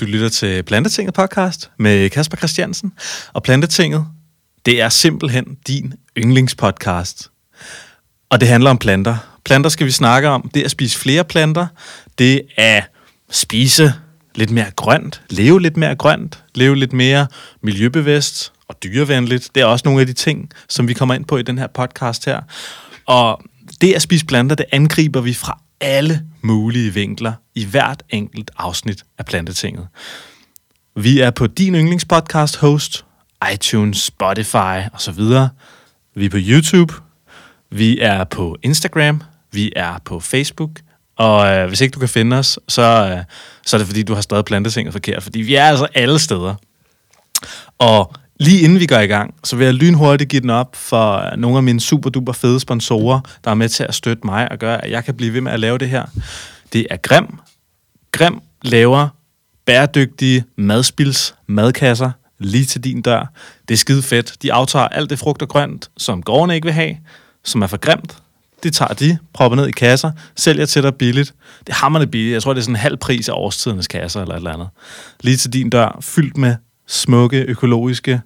Du lytter til Plantetinget podcast med Kasper Christiansen. Og Plantetinget, det er simpelthen din yndlingspodcast. Og det handler om planter. Planter skal vi snakke om. Det er at spise flere planter. Det er spise lidt mere grønt. Leve lidt mere grønt. Leve lidt mere miljøbevidst og dyrevenligt. Det er også nogle af de ting, som vi kommer ind på i den her podcast her. Og det at spise planter, det angriber vi fra alle mulige vinkler i hvert enkelt afsnit af Plantetinget. Vi er på din yndlingspodcast host, iTunes, Spotify osv. Vi er på YouTube, vi er på Instagram, vi er på Facebook, og øh, hvis ikke du kan finde os, så, øh, så er det fordi, du har stadig plantetinget forkert, fordi vi er altså alle steder. Og Lige inden vi går i gang, så vil jeg lynhurtigt give den op for nogle af mine super duper fede sponsorer, der er med til at støtte mig og gøre, at jeg kan blive ved med at lave det her. Det er Grim. Grim laver bæredygtige madspils madkasser lige til din dør. Det er skide fedt. De aftager alt det frugt og grønt, som gårdene ikke vil have, som er for grimt. Det tager de, propper ned i kasser, sælger til dig billigt. Det er hammerne billigt. Jeg tror, det er sådan en halv pris af årstidens kasser eller et eller andet. Lige til din dør, fyldt med smukke, økologiske,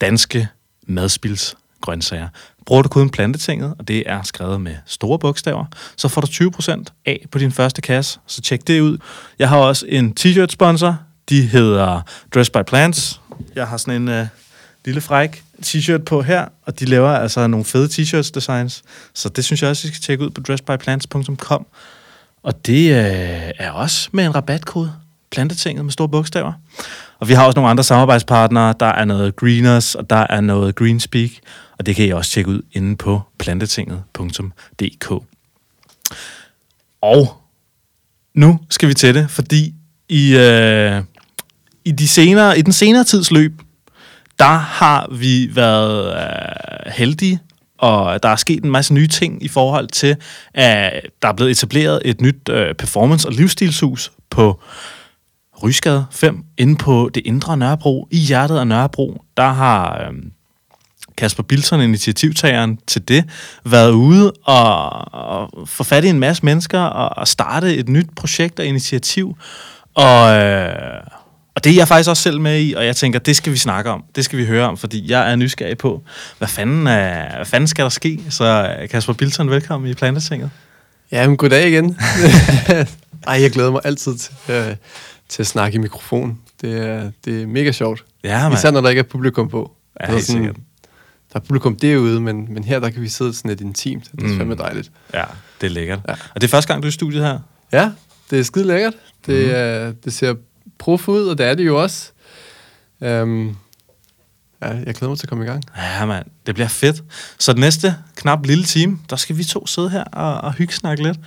danske madspilsgrøntsager. Bruger du koden Plantetinget, og det er skrevet med store bogstaver, så får du 20% af på din første kasse, så tjek det ud. Jeg har også en t-shirt sponsor, de hedder Dress by Plants. Jeg har sådan en øh, lille fræk t-shirt på her, og de laver altså nogle fede t-shirts designs, så det synes jeg også, I skal tjekke ud på dressbyplants.com. Og det øh, er også med en rabatkode, Plantetinget med store bogstaver. Og vi har også nogle andre samarbejdspartnere. Der er noget Greeners, og der er noget Greenspeak, og det kan I også tjekke ud inde på plantetinget.dk. Og nu skal vi til det, fordi i, øh, i, de senere, i den senere tids løb, der har vi været øh, heldige, og der er sket en masse nye ting i forhold til, at der er blevet etableret et nyt øh, performance- og livsstilshus på Rysgade 5, inde på det indre Nørrebro, i hjertet af Nørrebro, der har øh, Kasper Bilson, initiativtageren til det, været ude og, og få fat i en masse mennesker og, og starte et nyt projekt og initiativ. Og, øh, og det er jeg faktisk også selv med i, og jeg tænker, det skal vi snakke om. Det skal vi høre om, fordi jeg er nysgerrig på, hvad fanden, øh, hvad fanden skal der ske? Så øh, Kasper Bilson, velkommen i Plantetinget. Ja, men goddag igen. Ej, jeg glæder mig altid til, øh, til at snakke i mikrofon. Det er, det er mega sjovt. Ja, man. Især når der ikke er publikum på. Ja, helt sådan, sikkert. der er publikum derude, men, men her der kan vi sidde sådan lidt intimt. Det er Mm. mm. fandme dejligt. Ja, det er lækkert. Ja. Og det er første gang, du er i studiet her? Ja, det er skide lækkert. Det, Mhm. er, det ser prof ud, og det er det jo også. Um, ja, jeg glæder mig til at komme i gang. Ja, mand. Det bliver fedt. Så den næste knap lille time, der skal vi to sidde her og, og hygge snakke lidt.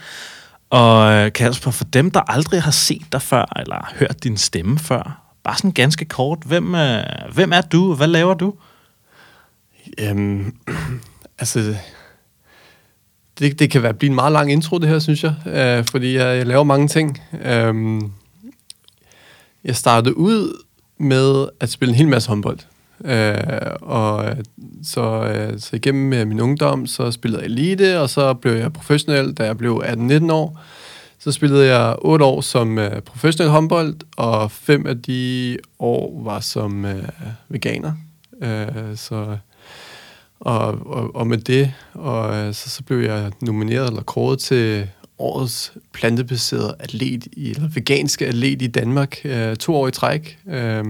Og øh, Kasper, for dem, der aldrig har set dig før, eller hørt din stemme før, bare sådan ganske kort, hvem, øh, hvem er du, og hvad laver du? Øhm, altså, det, det kan være blive en meget lang intro, det her, synes jeg. øh, fordi jeg, jeg laver mange ting. Øhm, jeg startede ud med at spille en hel masse håndbold. Øh, og øh, så, øh, så igennem øh, min ungdom, så spillede jeg elite, og så blev jeg professionel, da jeg blev 18-19 år. Så spillede jeg 8 år som øh, professionel håndbold, og fem af de år var som øh, veganer. Øh, så, og, og, og med det, og øh, så, så blev jeg nomineret eller kåret til årets plantebaserede atlet, i, eller veganske atlet i Danmark, øh, to år i træk. Øh,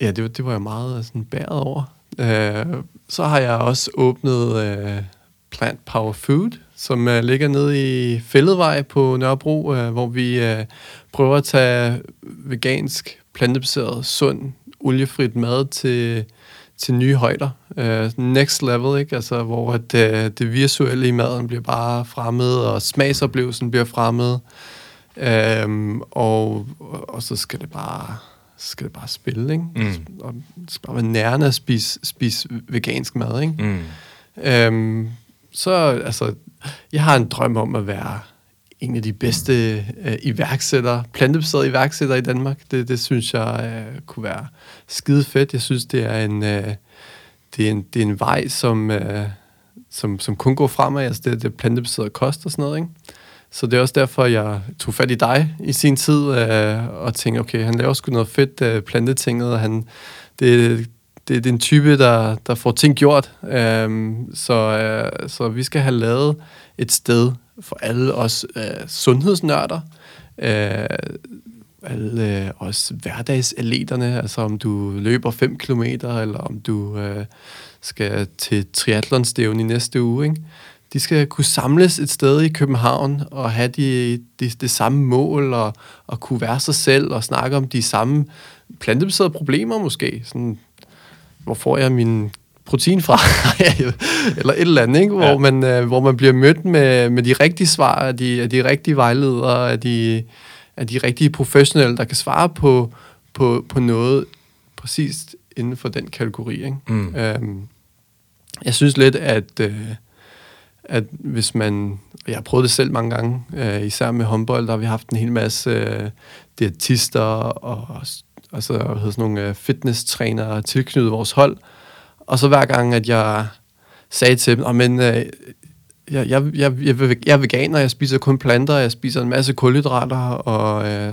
ja, det, det var jeg meget sådan bæret over. Øh, så har jeg også åbnet øh, Plant Power Food, som øh, ligger nede i Fælledvej på Nørrebro, øh, hvor vi øh, prøver at tage vegansk, plantebaseret, sund, oliefrit mad til, til nye højder. Uh, next level, ikke? Altså, hvor at, uh, det visuelle i maden bliver bare fremmed, og smagsoplevelsen bliver fremmed. Øhm, og, og så skal det bare så skal det bare spille, ikke? Mm. Og det skal bare være nærende at spise, spise vegansk mad, ikke? Mm. Øhm, så, altså, jeg har en drøm om at være en af de bedste øh, iværksættere, plantebaserede iværksættere i Danmark. Det, det synes jeg øh, kunne være skide fedt. Jeg synes, det er en, øh, det er en, det er en vej, som, øh, som, som kun går fremad. Altså, det, det er plantebaseret kost og sådan noget, ikke? Så det er også derfor, jeg tog fat i dig i sin tid, øh, og tænkte, okay, han laver sgu noget fedt øh, plantetinget, og han, det, det, det er en type, der, der får ting gjort. Øh, så, øh, så vi skal have lavet et sted for alle os øh, sundhedsnørder, øh, alle øh, os hverdagsaleterne, altså om du løber 5 km, eller om du øh, skal til triathlonstævn i næste uge, ikke? De skal kunne samles et sted i København og have de, de, det samme mål og, og kunne være sig selv og snakke om de samme plantebaserede problemer måske. Sådan, hvor får jeg min protein fra? eller et eller andet, ikke? Hvor, ja. man, øh, hvor man bliver mødt med, med de rigtige svar af de, af de rigtige vejledere, af de, af de rigtige professionelle, der kan svare på, på, på noget præcis inden for den kategori. Ikke? Mm. Øhm, jeg synes lidt, at... Øh, at hvis man, og jeg har prøvet det selv mange gange, øh, især med håndbold, der har vi haft en hel masse øh, diætister og, og så hedder sådan nogle øh, fitness-trænere tilknyttet vores hold. Og så hver gang, at jeg sagde til dem, oh, men, øh, jeg, jeg, jeg, jeg, er veganer, jeg spiser kun planter, jeg spiser en masse kulhydrater, og øh,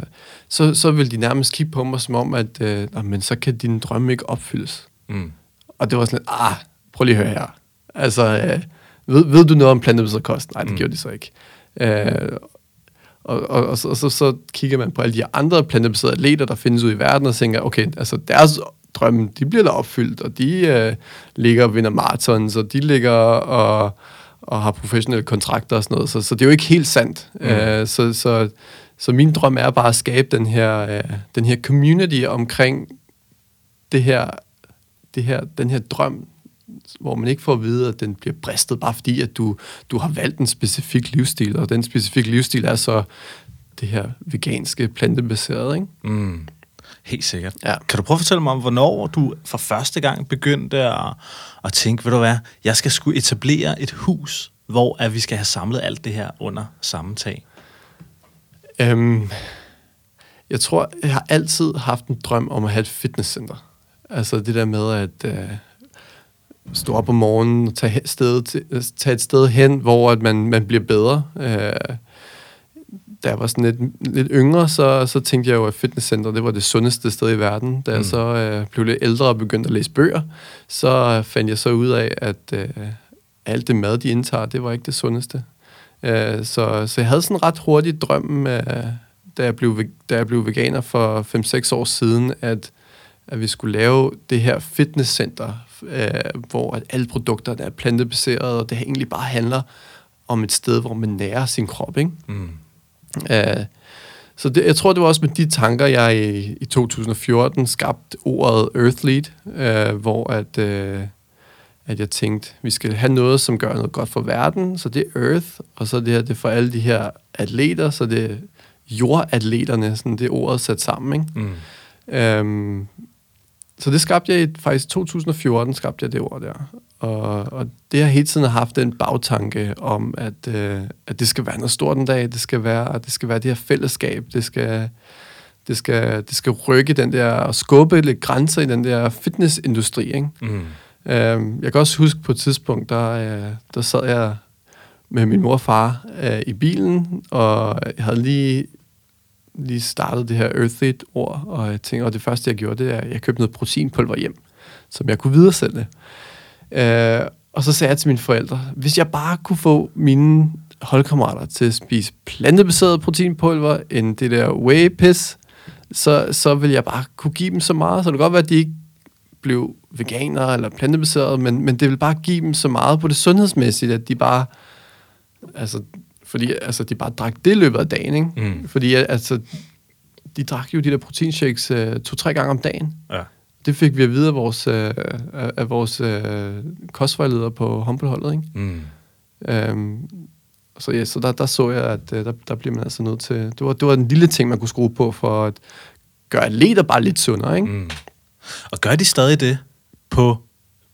så, så vil de nærmest kigge på mig som om, at øh, men så kan dine drømme ikke opfyldes. Mm. Og det var sådan lidt, ah, prøv lige at høre her. Altså, øh, ved, ved du noget om plantebaseret kost? Nej, det mm. gjorde de så ikke. Øh, og, og, og, så, og så, så kigger man på alle de andre plantebaserede atleter, der findes ud i verden, og tænker, okay, altså deres drømme, de bliver da opfyldt, og de øh, ligger og vinder marathons, og de ligger og, og har professionelle kontrakter og sådan noget, så, så det er jo ikke helt sandt. Mm. Øh, så, så, så min drøm er bare at skabe den her, øh, den her community omkring det her, det her, den her drøm, hvor man ikke får at vide, at den bliver bristet, bare fordi, at du, du har valgt en specifik livsstil, og den specifikke livsstil er så det her veganske, plantebaserede, ikke? Mm. Helt sikkert. Ja. Kan du prøve at fortælle mig om, hvornår du for første gang begyndte at, at tænke, ved du hvad, jeg skal skulle etablere et hus, hvor at vi skal have samlet alt det her under samme tag? Øhm, jeg tror, jeg har altid haft en drøm om at have et fitnesscenter. Altså det der med, at øh, stå op om morgenen og tage, sted til, tage et sted hen, hvor at man, man bliver bedre. Øh, da jeg var sådan lidt, lidt yngre, så, så tænkte jeg jo, at fitnesscenter det var det sundeste sted i verden. Da mm. jeg så øh, blev lidt ældre og begyndte at læse bøger, så fandt jeg så ud af, at øh, alt det mad, de indtager, det var ikke det sundeste. Øh, så, så jeg havde sådan en ret hurtigt drøm, øh, da, jeg blev, da jeg blev veganer for 5-6 år siden, at, at vi skulle lave det her fitnesscenter øh, hvor at alle produkterne er plantebaserede, og det egentlig bare handler om et sted, hvor man nærer sin krop. Ikke? Mm. Øh, så det, jeg tror, det var også med de tanker, jeg i, i 2014 skabte ordet Earthlead, øh, hvor at, øh, at jeg tænkte, vi skal have noget, som gør noget godt for verden, så det er Earth, og så det her, det er for alle de her atleter, så det er jordatleterne, sådan det ordet sat sammen. Ikke? Mm. Øhm, så det skabte jeg i, faktisk 2014, skabte jeg det ord der. Og, og det har hele tiden haft den bagtanke om, at, øh, at det skal være noget stort en dag, det skal være, det skal være det her fællesskab, det skal, det skal, det skal rykke den der, og skubbe lidt grænser i den der fitnessindustri, ikke? Mm. Øhm, jeg kan også huske på et tidspunkt, der, øh, der sad jeg med min mor og far øh, i bilen, og jeg havde lige lige startede det her Earthit-ord, og jeg tænkte, og det første, jeg gjorde, det er, at jeg købte noget proteinpulver hjem, som jeg kunne videresælge. Øh, og så sagde jeg til mine forældre, hvis jeg bare kunne få mine holdkammerater til at spise plantebaseret proteinpulver, end det der whey-piss, så, så vil jeg bare kunne give dem så meget. Så det kan godt være, at de ikke blev veganere eller plantebaserede, men, men det vil bare give dem så meget på det sundhedsmæssige, at de bare altså, fordi altså, de bare drak det løbet af dagen, ikke? Mm. Fordi altså, de drak jo de der proteinshakes uh, to-tre gange om dagen. Ja. Det fik vi at vide af vores, uh, af vores uh, kostvejleder på håndboldholdet, ikke? Mm. Um, så ja, så der, der så jeg, at uh, der, der bliver man altså nødt til... Det var, det var en lille ting, man kunne skrue på for at gøre atleter bare lidt sundere, ikke? Mm. Og gør de stadig det på,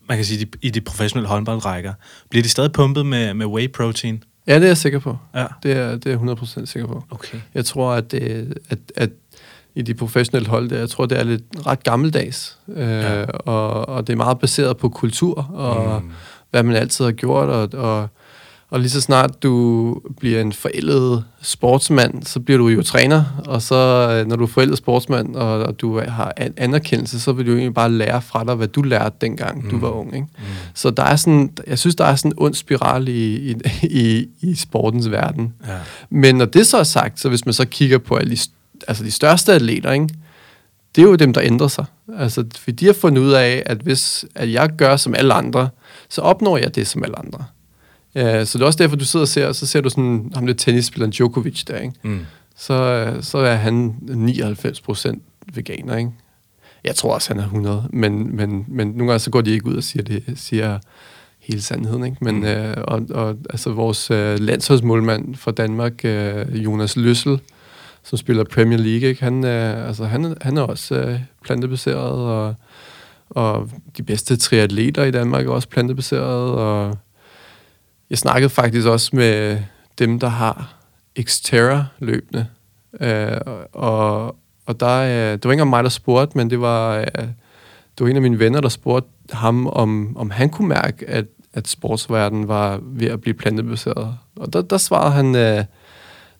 man kan sige, i de professionelle håndboldrækker? Bliver de stadig pumpet med, med whey protein? Ja, det er jeg sikker på. Ja. Det, er, det er jeg 100% sikker på. Okay. Jeg tror, at, det, at, at i de professionelle hold, der, jeg tror, det er lidt ret gammeldags. Øh, ja. og, og det er meget baseret på kultur, og mm. hvad man altid har gjort, og, og, Og lige så snart du bliver en forældet sportsmand, så bliver du jo træner, og så øh, når du er forældet sportsmand, og, og du har an- anerkendelse, så vil du egentlig bare lære fra dig, hvad du lærte dengang mm. du var ung. Ikke? Mm. Så der er sådan, jeg synes, der er sådan en ond spiral i, i, i, i sportens verden. Ja. Men når det så er sagt, så hvis man så kigger på alle de, altså de største atleter, ikke? det er jo dem, der ændrer sig. Altså, for de har fundet ud af, at hvis at jeg gør som alle andre, så opnår jeg det som alle andre. Uh, så det er også derfor, du sidder og ser, så ser du sådan ham der tennisspilleren Djokovic der, ikke? Mm. Så, øh, så er han 99% veganer, ikke? Jeg tror også, han er 100, men, men, men nogle gange så går de ikke ud og siger det, siger hele sandheden, ikke? Men, mm. øh, og, og altså vores øh, landsholdsmålmand fra Danmark, øh, Jonas Løssel, som spiller Premier League, ikke? Han, øh, altså, han, han er også øh, plantebaseret, og, og de bedste triatleter i Danmark er også plantebaseret, og jeg snakkede faktisk også med dem, der har Xterra løbende, øh, og, og der, øh, det var ikke engang mig, der spurgte, men det var, øh, det var en af mine venner, der spurgte ham, om, om han kunne mærke, at, at sportsverdenen var ved at blive plantebaseret. Og der, der svarede han, øh,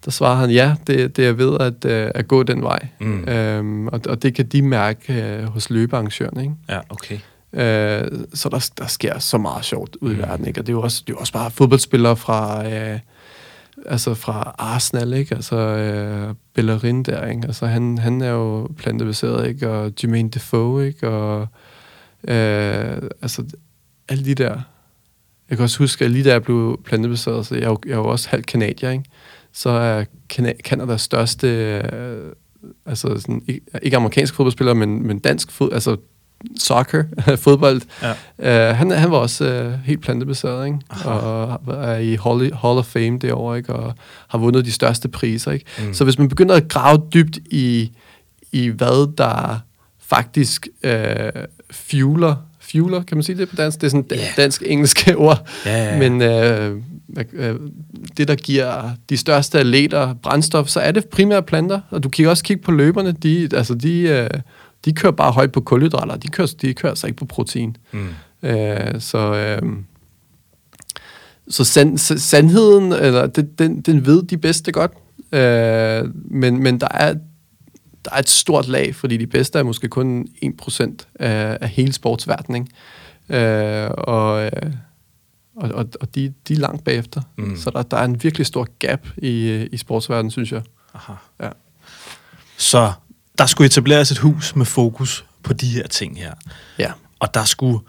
der svarede han, ja, det, det er ved at, øh, at gå den vej. Mm. Øhm, og, og det kan de mærke øh, hos løbearrangørerne, ikke? Ja, okay. Øh, så der, der sker så meget sjovt ud i verden, ikke? Og det er jo også, det er jo også bare fodboldspillere fra, øh, altså fra Arsenal, ikke? Altså øh, Bellerin der, ikke? Altså han, han er jo plantebaseret, ikke? Og Jermaine Defoe, ikke? Og øh, altså alle de der... Jeg kan også huske, at lige da jeg blev plantebaseret, så jeg er jo, jeg er jo også halvt kanadier, ikke? Så er Kana- Kanadas største, øh, altså sådan, ikke, ikke amerikansk fodboldspiller, men, men dansk fod, altså soccer, fodbold. Ja. Uh, han, han var også uh, helt plantebaseret, ikke? Aha. Og er i Hall, Hall of Fame derovre, ikke? Og har vundet de største priser, ikke? Mm. Så hvis man begynder at grave dybt i, i hvad der faktisk uh, fueler, fueler, kan man sige det på dansk? Det er sådan yeah. dansk-engelske ord. Ja. Men øh, det, der giver de største atleter brændstof, så er det primært planter. Og du kan også kigge på løberne. De, altså de, øh, de kører bare højt på kulhydrater. De kører, de kører altså ikke på protein. Mm. Øh, så øh, så sand, sandheden, eller det, den, den ved de bedste godt. Øh, men, men der er der er et stort lag, fordi de bedste er måske kun 1% af, af hele sportsverdenen. Øh, og, øh, og, og, og de, de er langt bagefter. Mm. Mm. Så der, der er en virkelig stor gap i, i sportsverdenen, synes jeg. Aha. Ja. Så der skulle etableres et hus med fokus på de her ting her. Ja. Og der skulle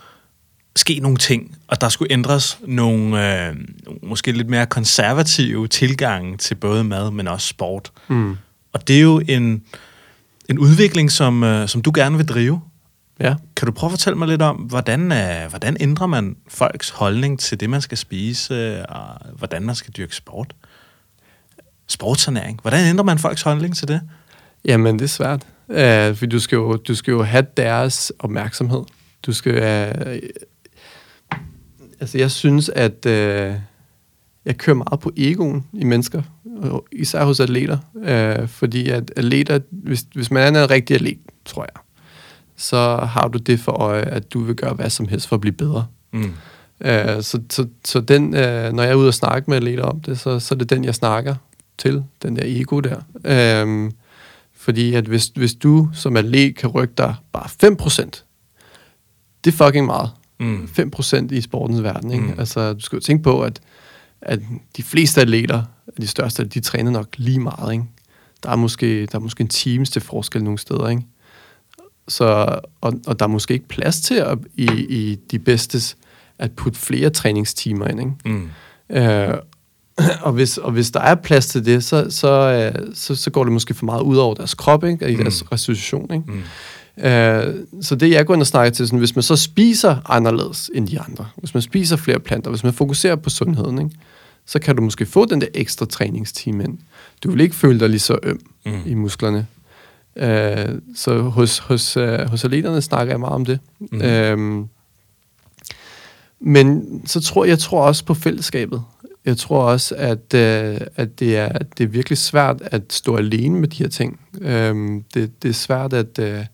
ske nogle ting, og der skulle ændres nogle øh, måske lidt mere konservative tilgange til både mad, men også sport. Mm. Og det er jo en, en udvikling, som, øh, som du gerne vil drive. Ja. Kan du prøve at fortælle mig lidt om, hvordan, øh, hvordan ændrer man folks holdning til det, man skal spise, øh, og hvordan man skal dyrke sport? Sportsernæring. Hvordan ændrer man folks holdning til det? Jamen, det er svært. Uh, for du skal, jo, du skal jo have deres opmærksomhed. Du skal... Uh, altså, jeg synes, at uh, jeg kører meget på egoen i mennesker, og især hos atleter. Uh, fordi at atleter, hvis, hvis man er en rigtig atlet, tror jeg, så har du det for øje, at du vil gøre hvad som helst for at blive bedre. Mm. Uh, så, så, så den, uh, når jeg er ude og snakke med atleter om det, så, så er det den, jeg snakker til, den der ego der. Uh, fordi at hvis, hvis du som atlet kan rykke dig bare 5%, det er fucking meget. Mm. 5% i sportens verden. Ikke? Mm. Altså, du skal jo tænke på, at, at de fleste atleter, de største, de træner nok lige meget. Ikke? Der, er måske, der er måske en times til forskel nogle steder. Ikke? Så, og, og der er måske ikke plads til at, i, i de bedstes at putte flere træningstimer ind. Ikke? Mm. Øh, og, hvis, og hvis der er plads til det, så, så, øh, så, så går det måske for meget ud over deres krop, ikke? og i deres Mm. restitution. Ikke? Mm. Øh, så det jeg går ind og snakker til, sådan, hvis man så spiser anderledes end de andre, hvis man spiser flere planter, hvis man fokuserer på sundheden, ikke? så kan du måske få den der ekstra træningstime ind. Du vil ikke føle dig lige så øm Mm. i musklerne. Øh, så hos, hos, øh, hos atleterne snakker jeg meget om det. Mm. Øh, men så tror jeg tror også på fællesskabet. Jeg tror også, at, øh, at det, er, det er virkelig svært at stå alene med de her ting. Øhm, det, det er svært at, øh,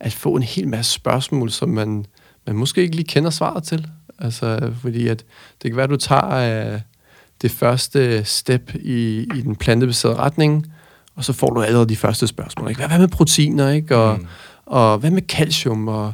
at få en hel masse spørgsmål, som man, man måske ikke lige kender svaret til. Altså, fordi at det kan være, at du tager, øh, det første step i, i den plantebaserede retning, og så får du allerede de første spørgsmål. Ikke? Hvad, hvad med proteiner, ikke? Og, mm. og hvad med calcium, og,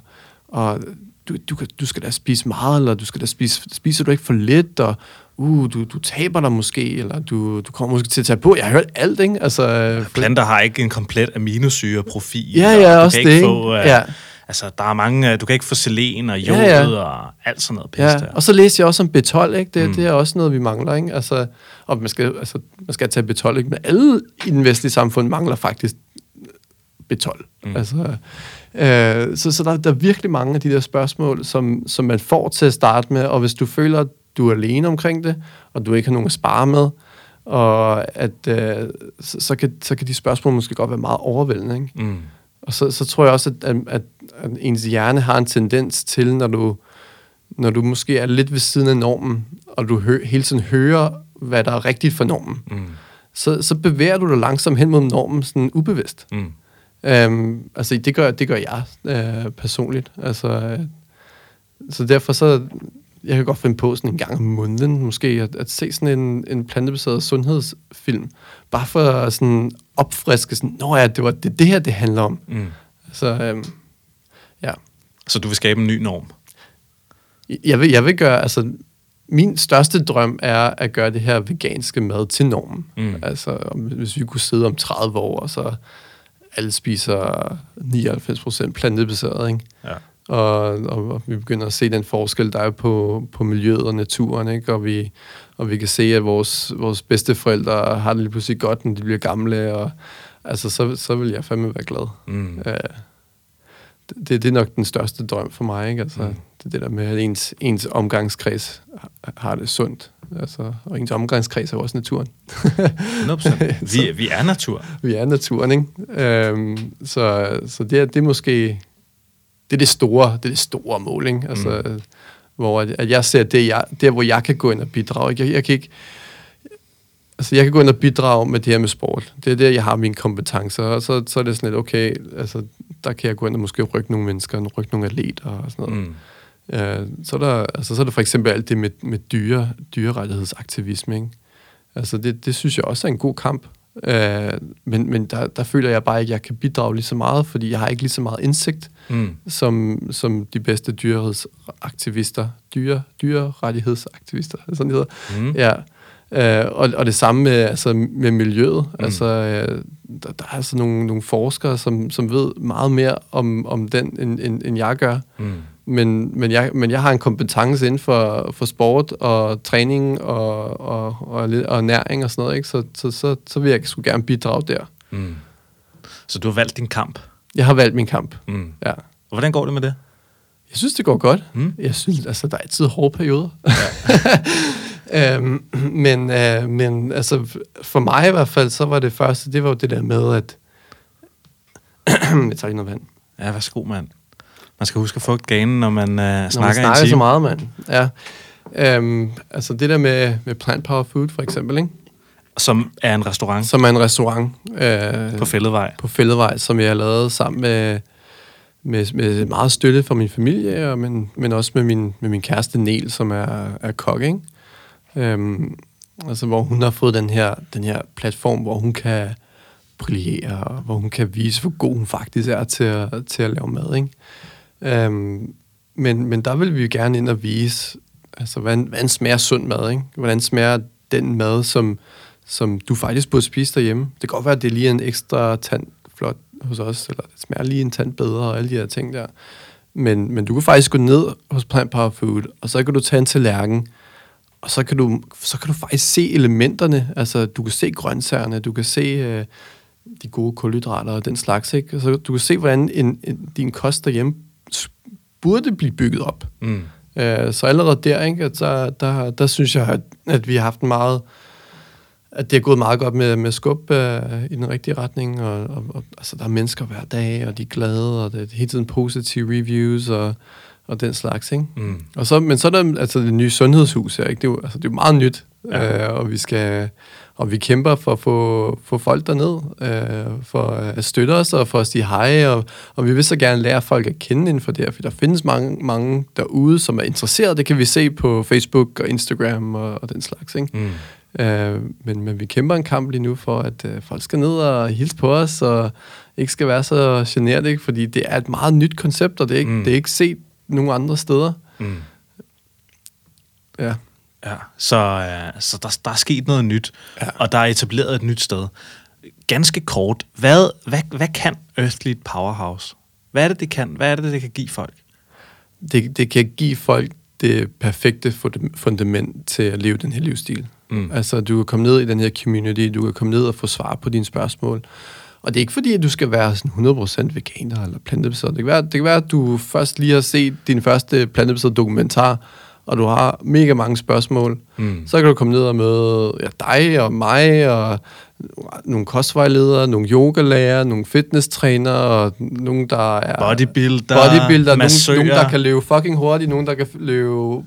og du, du, du skal da spise meget, eller du skal da spise, spiser du ikke for lidt, og uh, du, du taber dig måske, eller du, du kommer måske til at tage på. Jeg har hørt alt, ikke? Altså, ja, planter har ikke en komplet aminosyreprofil. Ja, ja, også det, ikke? Få, uh, ja. Altså, der er mange, du kan ikke få selen og jod ja, ja. og alt sådan noget pisse ja. Og så læste jeg også om B12, ikke? Det, mm. det er også noget, vi mangler, ikke? Altså, og man skal, altså, man skal tage B12, ikke? Men alle i den vestlige samfund mangler faktisk B12. Mm. Altså, øh, så så der, der er virkelig mange af de der spørgsmål, som, som man får til at starte med, og hvis du føler, at du er alene omkring det, og du ikke har nogen at spare med, og at, øh, så, så, kan, så kan de spørgsmål måske godt være meget overvældende, ikke? Mm. Og så, så tror jeg også, at, at, at ens hjerne har en tendens til, når du, når du måske er lidt ved siden af normen, og du hø, hele tiden hører, hvad der er rigtigt for normen, mm. så, så bevæger du dig langsomt hen mod normen, sådan ubevidst. Mm. Øhm, altså, det gør, det gør jeg øh, personligt. Altså, øh, så derfor så, jeg kan godt finde på sådan en gang om måneden, måske, at, at se sådan en, en plantebaseret sundhedsfilm, bare for at sådan opfriske sådan, nå ja, det var det, det her, det handler om. Mm. Så, øhm, ja. Så du vil skabe en ny norm? Jeg vil, jeg vil gøre, altså, min største drøm er at gøre det her veganske mad til normen. Mm. Altså, hvis vi kunne sidde om 30 år, og så alle spiser 99% plantebaseret, ikke? Ja. Og, og, vi begynder at se den forskel, der er på, på miljøet og naturen, ikke? Og vi, og vi kan se, at vores, vores bedsteforældre har det lige pludselig godt, når de bliver gamle, og altså, så, så vil jeg fandme være glad. Mm. Uh, det, det er nok den største drøm for mig, ikke? Altså, mm. det det der med, at ens, ens omgangskreds har det sundt. Altså, og ens omgangskreds er også naturen. 100%. Vi, vi er natur. Vi er naturen, ikke? Um, så så det, er, det er måske det er det store, det er det store mål, ikke? Altså, mm. hvor at, at jeg ser det, jeg, der, hvor jeg kan gå ind og bidrage. Jeg, jeg kan ikke, altså jeg kan gå ind og bidrage med det her med sport. Det er der, jeg har mine kompetencer, og så, så er det sådan lidt, okay, altså, der kan jeg gå ind og måske rykke nogle mennesker, rykke nogle atleter og sådan noget. Mm. Uh, så, er der, altså, så er der for eksempel alt det med, med dyre, dyrerettighedsaktivisme, ikke? Altså det, det synes jeg også er en god kamp. Uh, men men der, der føler jeg bare ikke, at jeg kan bidrage lige så meget, fordi jeg har ikke lige så meget indsigt mm. som, som de bedste dyrerettighedsaktivister. Dyre, dyrerettighedsaktivister, sådan det hedder. Mm. Ja. Uh, og, og det samme med, altså, med miljøet. Mm. Altså, uh, der, der er altså nogle, nogle forskere, som, som ved meget mere om, om den, end, end, end jeg gør. Mm. Men, men, jeg, men jeg har en kompetence inden for, for sport og træning og, og, og, og næring og sådan noget, ikke? Så, så, så, så vil jeg sgu gerne bidrage der. Mm. Så du har valgt din kamp? Jeg har valgt min kamp, mm. ja. Og hvordan går det med det? Jeg synes, det går godt. Mm. Jeg synes, altså, der er altid hårde perioder. Ja. øhm, men, øh, men altså, for mig i hvert fald, så var det første, det var jo det der med, at... jeg tager lige noget vand. Ja, værsgo, mand. Man skal huske at få ganen, når man øh, når snakker, man snakker en så meget, mand. Ja. Øhm, altså det der med, med Plant Power Food, for eksempel, ikke? Som er en restaurant? Som er en restaurant. Øh, på Fælledvej? På Fælledvej, som jeg har lavet sammen med, med, med meget støtte fra min familie, og men, men også med min, med min kæreste Nel, som er, er kok, ikke? Øhm, altså hvor hun har fået den her, den her platform, hvor hun kan brillere, og hvor hun kan vise, hvor god hun faktisk er til at, til at lave mad, ikke? Øhm, men, men der vil vi jo gerne ind og vise, altså, hvordan, hvordan smager sund mad, ikke? Hvordan smager den mad, som, som du faktisk burde spise derhjemme. Det kan godt være, at det er lige en ekstra tand flot hos os, eller det smager lige en tand bedre, og alle de her ting der. Men, men du kan faktisk gå ned hos Plant Power Food, og så kan du tage en tallerken, og så kan du, så kan du faktisk se elementerne. Altså, du kan se grøntsagerne, du kan se øh, de gode kulhydrater og den slags, ikke? Så du kan se, hvordan en, en, din kost derhjemme burde blive bygget op. Mm. Øh, så allerede der, ikke, at der, der, der synes jeg, at, at vi har haft meget at det er gået meget godt med, med skub øh, i den rigtige retning, og, og, og altså, der er mennesker hver dag, og de er glade, og det er hele tiden positive reviews, og, og den slags, ikke? Mm. Og så, men så er der altså det nye sundhedshus her, ikke? Det er jo, altså, det er meget nyt. ja. øh, og vi skal og vi kæmper for at få, få folk derned, øh, for at støtte os og for at sige hej, og, og vi vil så gerne lære folk at kende inden for det her, for der findes mange, mange derude, som er interesseret. Det kan vi se på Facebook og Instagram og, og den slags. Ikke? Mm. Øh, men, men vi kæmper en kamp lige nu for, at øh, folk skal ned og hilse på os, og ikke skal være så generet, ikke? fordi det er et meget nyt koncept, og det er ikke, mm. det er ikke set nogen andre steder. Mm. Ja. Ja, så, uh, så der, der er sket noget nyt, ja. og der er etableret et nyt sted. Ganske kort, hvad, hvad, hvad kan Earthly Powerhouse? Hvad er det, det kan? Hvad er det, det kan give folk? Det, det kan give folk det perfekte fundament til at leve den her livsstil. Mm. Altså, du kan komme ned i den her community, du kan komme ned og få svar på dine spørgsmål. Og det er ikke fordi, at du skal være sådan 100% veganer eller plantebaseret. Det kan være, det kan være at du først lige har set din første plantebaseret dokumentar, og du har mega mange spørgsmål, mm. så kan du komme ned og møde ja, dig og mig, og nogle kostvejledere, nogle yogalærer, nogle fitnesstrænere, og nogle, der er... Bodybuilder, bodybuilder nogle, nogle, der kan løbe fucking hurtigt, nogle, der kan løbe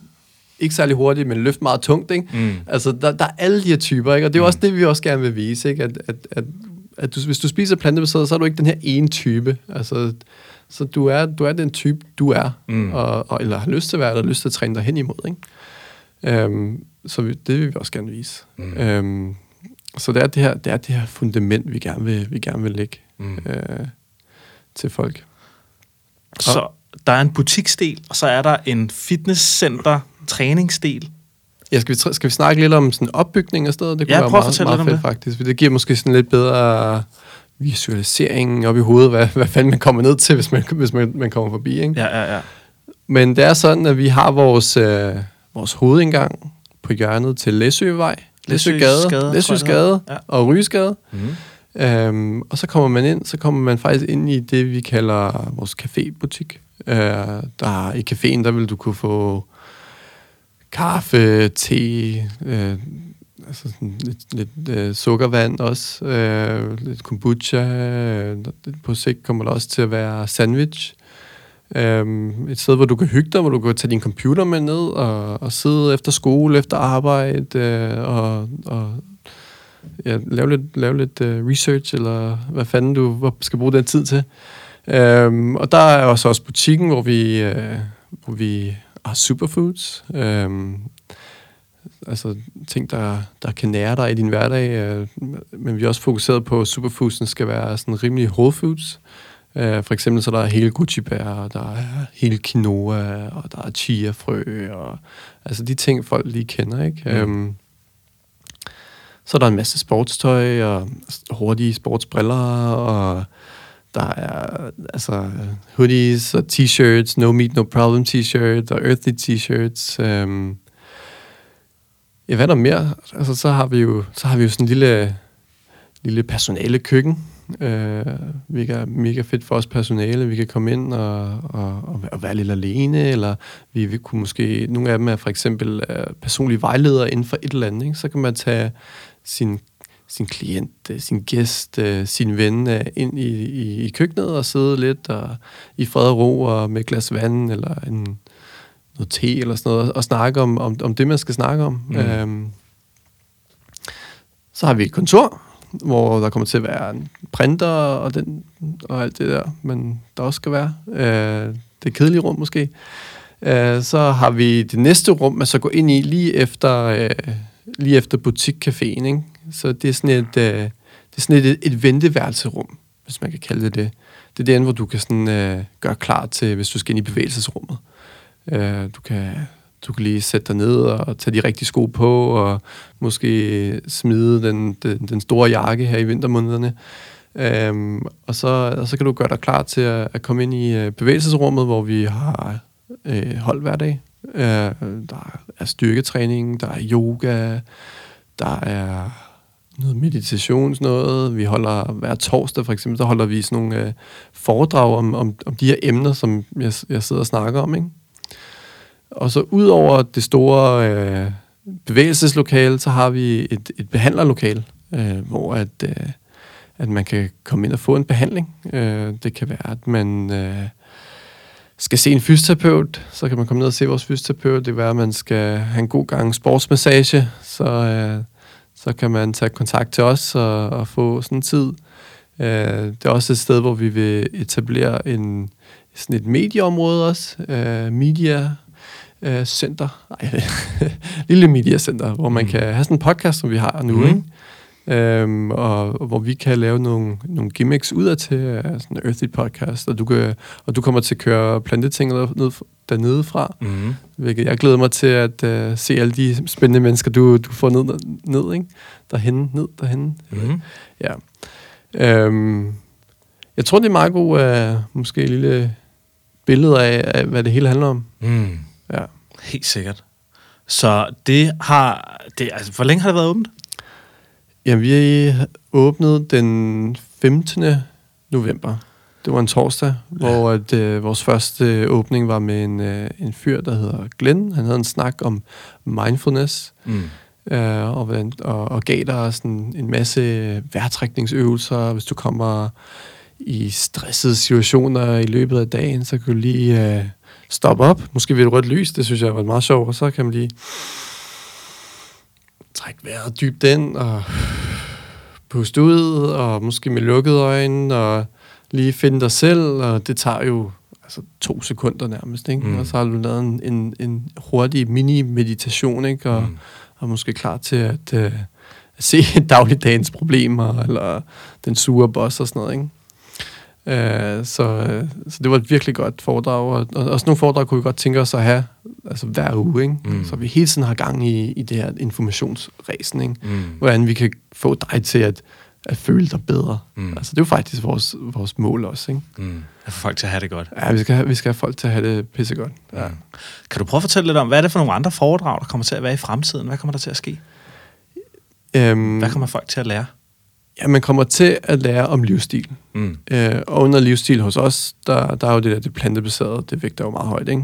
ikke særlig hurtigt, men løfte meget tungt, ikke? Mm. Altså, der, der er alle de her typer, ikke? Og det er mm. også det, vi også gerne vil vise, ikke? At, at, at, at du, hvis du spiser plantebaseret, så er du ikke den her ene type. Altså, så du er, du er den type, du er, mm. og, og, eller har lyst til at være, eller har lyst til at træne dig hen imod. Ikke? Øhm, så vi, det vil vi også gerne vise. Mm. Øhm, så det er det her, det er det her fundament, vi gerne vil, vi gerne vil lægge mm. øh, til folk. Så der er en butiksdel, og så er der en fitnesscenter, træningsdel. Ja, skal vi, skal vi snakke lidt om sådan opbygning af stedet? Det kunne ja, være prøv meget, at fortælle meget fedt, det. faktisk. Det giver måske sådan lidt bedre visualiseringen op i hovedet, hvad, hvad fanden man kommer ned til, hvis man, hvis man, man kommer forbi. Ikke? Ja, ja, ja. Men det er sådan, at vi har vores, øh, vores hovedindgang på hjørnet til Læsøvej, Læsøgade, Læsøgade ja. og Rygesgade. Mm. Øhm, og så kommer man ind, så kommer man faktisk ind i det, vi kalder vores cafébutik. Øh, der i caféen, der vil du kunne få kaffe, te, øh, altså sådan lidt, lidt øh, sukkervand også, øh, lidt kombucha. Øh, på sigt kommer der også til at være sandwich. Øh, et sted, hvor du kan hygge dig, hvor du kan tage din computer med ned og, og sidde efter skole, efter arbejde øh, og, og ja, lave lidt, lave lidt øh, research, eller hvad fanden du skal bruge den tid til. Øh, og der er også også butikken, hvor vi, øh, hvor vi har superfoods. Øh, altså ting, der, der kan nære dig i din hverdag. Øh, men vi er også fokuseret på, at superfoodsen skal være sådan rimelig whole foods. Øh, for eksempel så der er hele gucci-bær, der er hele quinoa, og der er chia-frø, og altså de ting, folk lige kender, ikke? Mm. Øhm, så er der en masse sportstøj, og hurtige sportsbriller, og der er altså hoodies og t-shirts, no meat, no problem t-shirts, og earthy t-shirts. Øhm, Ja, hvad er der mere? Altså, så har vi jo, så har vi jo sådan en lille, lille personale køkken. Øh, vi er mega fedt for os personale. Vi kan komme ind og, og, og være lidt alene, eller vi, vi kunne måske... Nogle af dem er for eksempel øh, personlige vejledere inden for et eller andet. Ikke? Så kan man tage sin sin klient, øh, sin gæst, øh, sin ven øh, ind i, i, i køkkenet og sidde lidt og, i fred og ro og med et glas vand eller en, noget te eller sådan noget, og snakke om, om, om det, man skal snakke om. Mm. Øhm, så har vi et kontor, hvor der kommer til at være en printer og, den, og alt det der, men der også skal være. Øh, det kedelige rum måske. Øh, så har vi det næste rum, man så går ind i lige efter, øh, lige efter butikcaféen. Ikke? Så det er sådan et, øh, det er sådan et, et venteværelserum, hvis man kan kalde det det. Det er den, hvor du kan sådan, øh, gøre klar til, hvis du skal ind i bevægelsesrummet. Øh, du, kan, du kan lige sætte dig ned og tage de rigtige sko på, og måske smide den, den, den store jakke her i vintermånederne. Øhm, og, så, og så kan du gøre dig klar til at, at komme ind i øh, bevægelsesrummet, hvor vi har øh, hold hver dag. Øh, der er styrketræning, der er yoga, der er noget meditation, sådan noget. Vi holder hver torsdag for eksempel, så holder vi sådan nogle øh, foredrag om, om, om de her emner, som jeg, jeg sidder og snakker om, ikke? Og så ud over det store øh, bevægelseslokale, så har vi et, et behandlerlokale, øh, hvor at, øh, at man kan komme ind og få en behandling. Øh, det kan være, at man øh, skal se en fysioterapeut, så kan man komme ned og se vores fysioterapeut. Det kan være, at man skal have en god gang sportsmassage, så, øh, så kan man tage kontakt til os og, og få sådan en tid. Øh, det er også et sted, hvor vi vil etablere en, sådan et medieområde også. Øh, media øh, center. Ej, lille media center, hvor man mm. kan have sådan en podcast, som vi har nu, mm. ikke? Øhm, og, og hvor vi kan lave nogle, nogle gimmicks ud af til uh, sådan en Earthy podcast, og du, kan, og du kommer til at køre planteting ned, dernede fra, mm. hvilket jeg glæder mig til at uh, se alle de spændende mennesker, du, du får ned, ned ikke? derhen, ned derhen. Mm. Ja. Øhm, jeg tror, det er meget god, uh, måske et lille billede af, af, hvad det hele handler om. Mm. Ja. Helt sikkert. Så det har... Det, altså, hvor længe har det været åbent? Ja, vi åbnede den 15. november. Det var en torsdag, ja. hvor at, øh, vores første åbning var med en, øh, en fyr, der hedder Glenn. Han havde en snak om mindfulness, mm. øh, og, og, og gav dig sådan en masse vejrtrækningsøvelser. Hvis du kommer i stressede situationer i løbet af dagen, så kan du lige øh, stoppe op. Måske ved et rødt lys, det synes jeg var meget sjovt, og så kan man lige trække vejret dybt ind, og puste ud, og måske med lukkede øjne, og lige finde dig selv, og det tager jo altså, to sekunder nærmest, ikke? Mm. Og så har du lavet en, en, en hurtig mini-meditation, ikke? Og, mm. og måske klar til at uh, se dagligdagens problemer, eller den sure boss og sådan noget, ikke? Uh, så, uh, så det var et virkelig godt foredrag, og, og også nogle foredrag kunne vi godt tænke os at have altså hver uge, ikke? Mm. så vi hele tiden har gang i, i det her informationsræsen, ikke? Mm. hvordan vi kan få dig til at, at føle dig bedre. Mm. Altså, det er jo faktisk vores, vores mål også. Ikke? Mm. At få folk til at have det godt. Ja, vi skal have, vi skal have folk til at have det pissegodt. Ja. Mm. Kan du prøve at fortælle lidt om, hvad er det for nogle andre foredrag, der kommer til at være i fremtiden? Hvad kommer der til at ske? Øhm, hvad kommer folk til at lære? Ja, man kommer til at lære om livsstil. Mm. Øh, og under livsstil hos os, der, der er jo det der det plantebaserede, det vægter jo meget højt, ikke?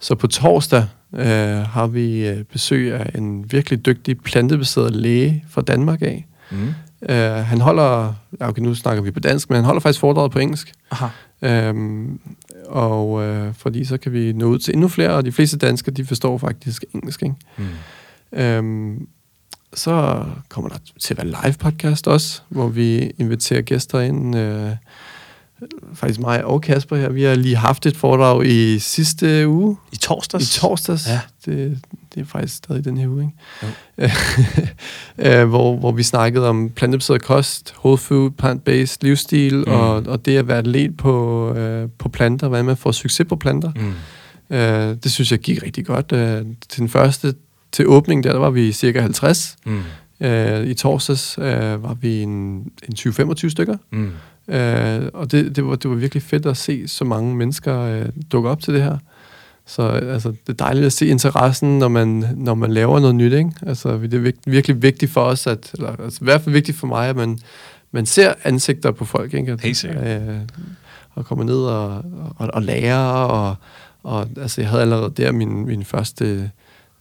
Så på torsdag øh, har vi øh, besøg af en virkelig dygtig plantebaseret læge fra Danmark af. Mm. Øh, han holder, okay, nu snakker vi på dansk, men han holder faktisk foredraget på engelsk. Aha. Øhm, og øh, fordi så kan vi nå ud til endnu flere, og de fleste danskere, de forstår faktisk engelsk. Ikke? Mm. Øhm, så kommer der til at være live podcast også, hvor vi inviterer gæster ind. Øh, faktisk mig og Kasper her, vi har lige haft et foredrag i sidste uge. I torsdags? I torsdags. Ja. Det, det er faktisk stadig den her uge, ikke? Ja. hvor, hvor vi snakkede om plantebaseret kost, whole food, plant-based livsstil, mm. og, og det at være let på, uh, på planter, hvordan man får succes på planter. Mm. Uh, det synes jeg gik rigtig godt. Uh, til den første, til åbningen der, der var vi cirka 50. Mm. Uh, I torsdags uh, var vi en, en 20-25 stykker. Mm. Øh, og det, det, var, det var virkelig fedt at se så mange mennesker øh, dukke op til det her. Så altså, det er dejligt at se interessen, når man, når man laver noget nyt. Ikke? Altså, det er virkelig, virkelig vigtigt for os, at, eller altså, i hvert fald vigtigt for mig, at man, man ser ansigter på folk. Ikke? At, Helt sikkert. Øh, og kommer ned og, og, og lærer. Og, og, altså, jeg havde allerede der min, min første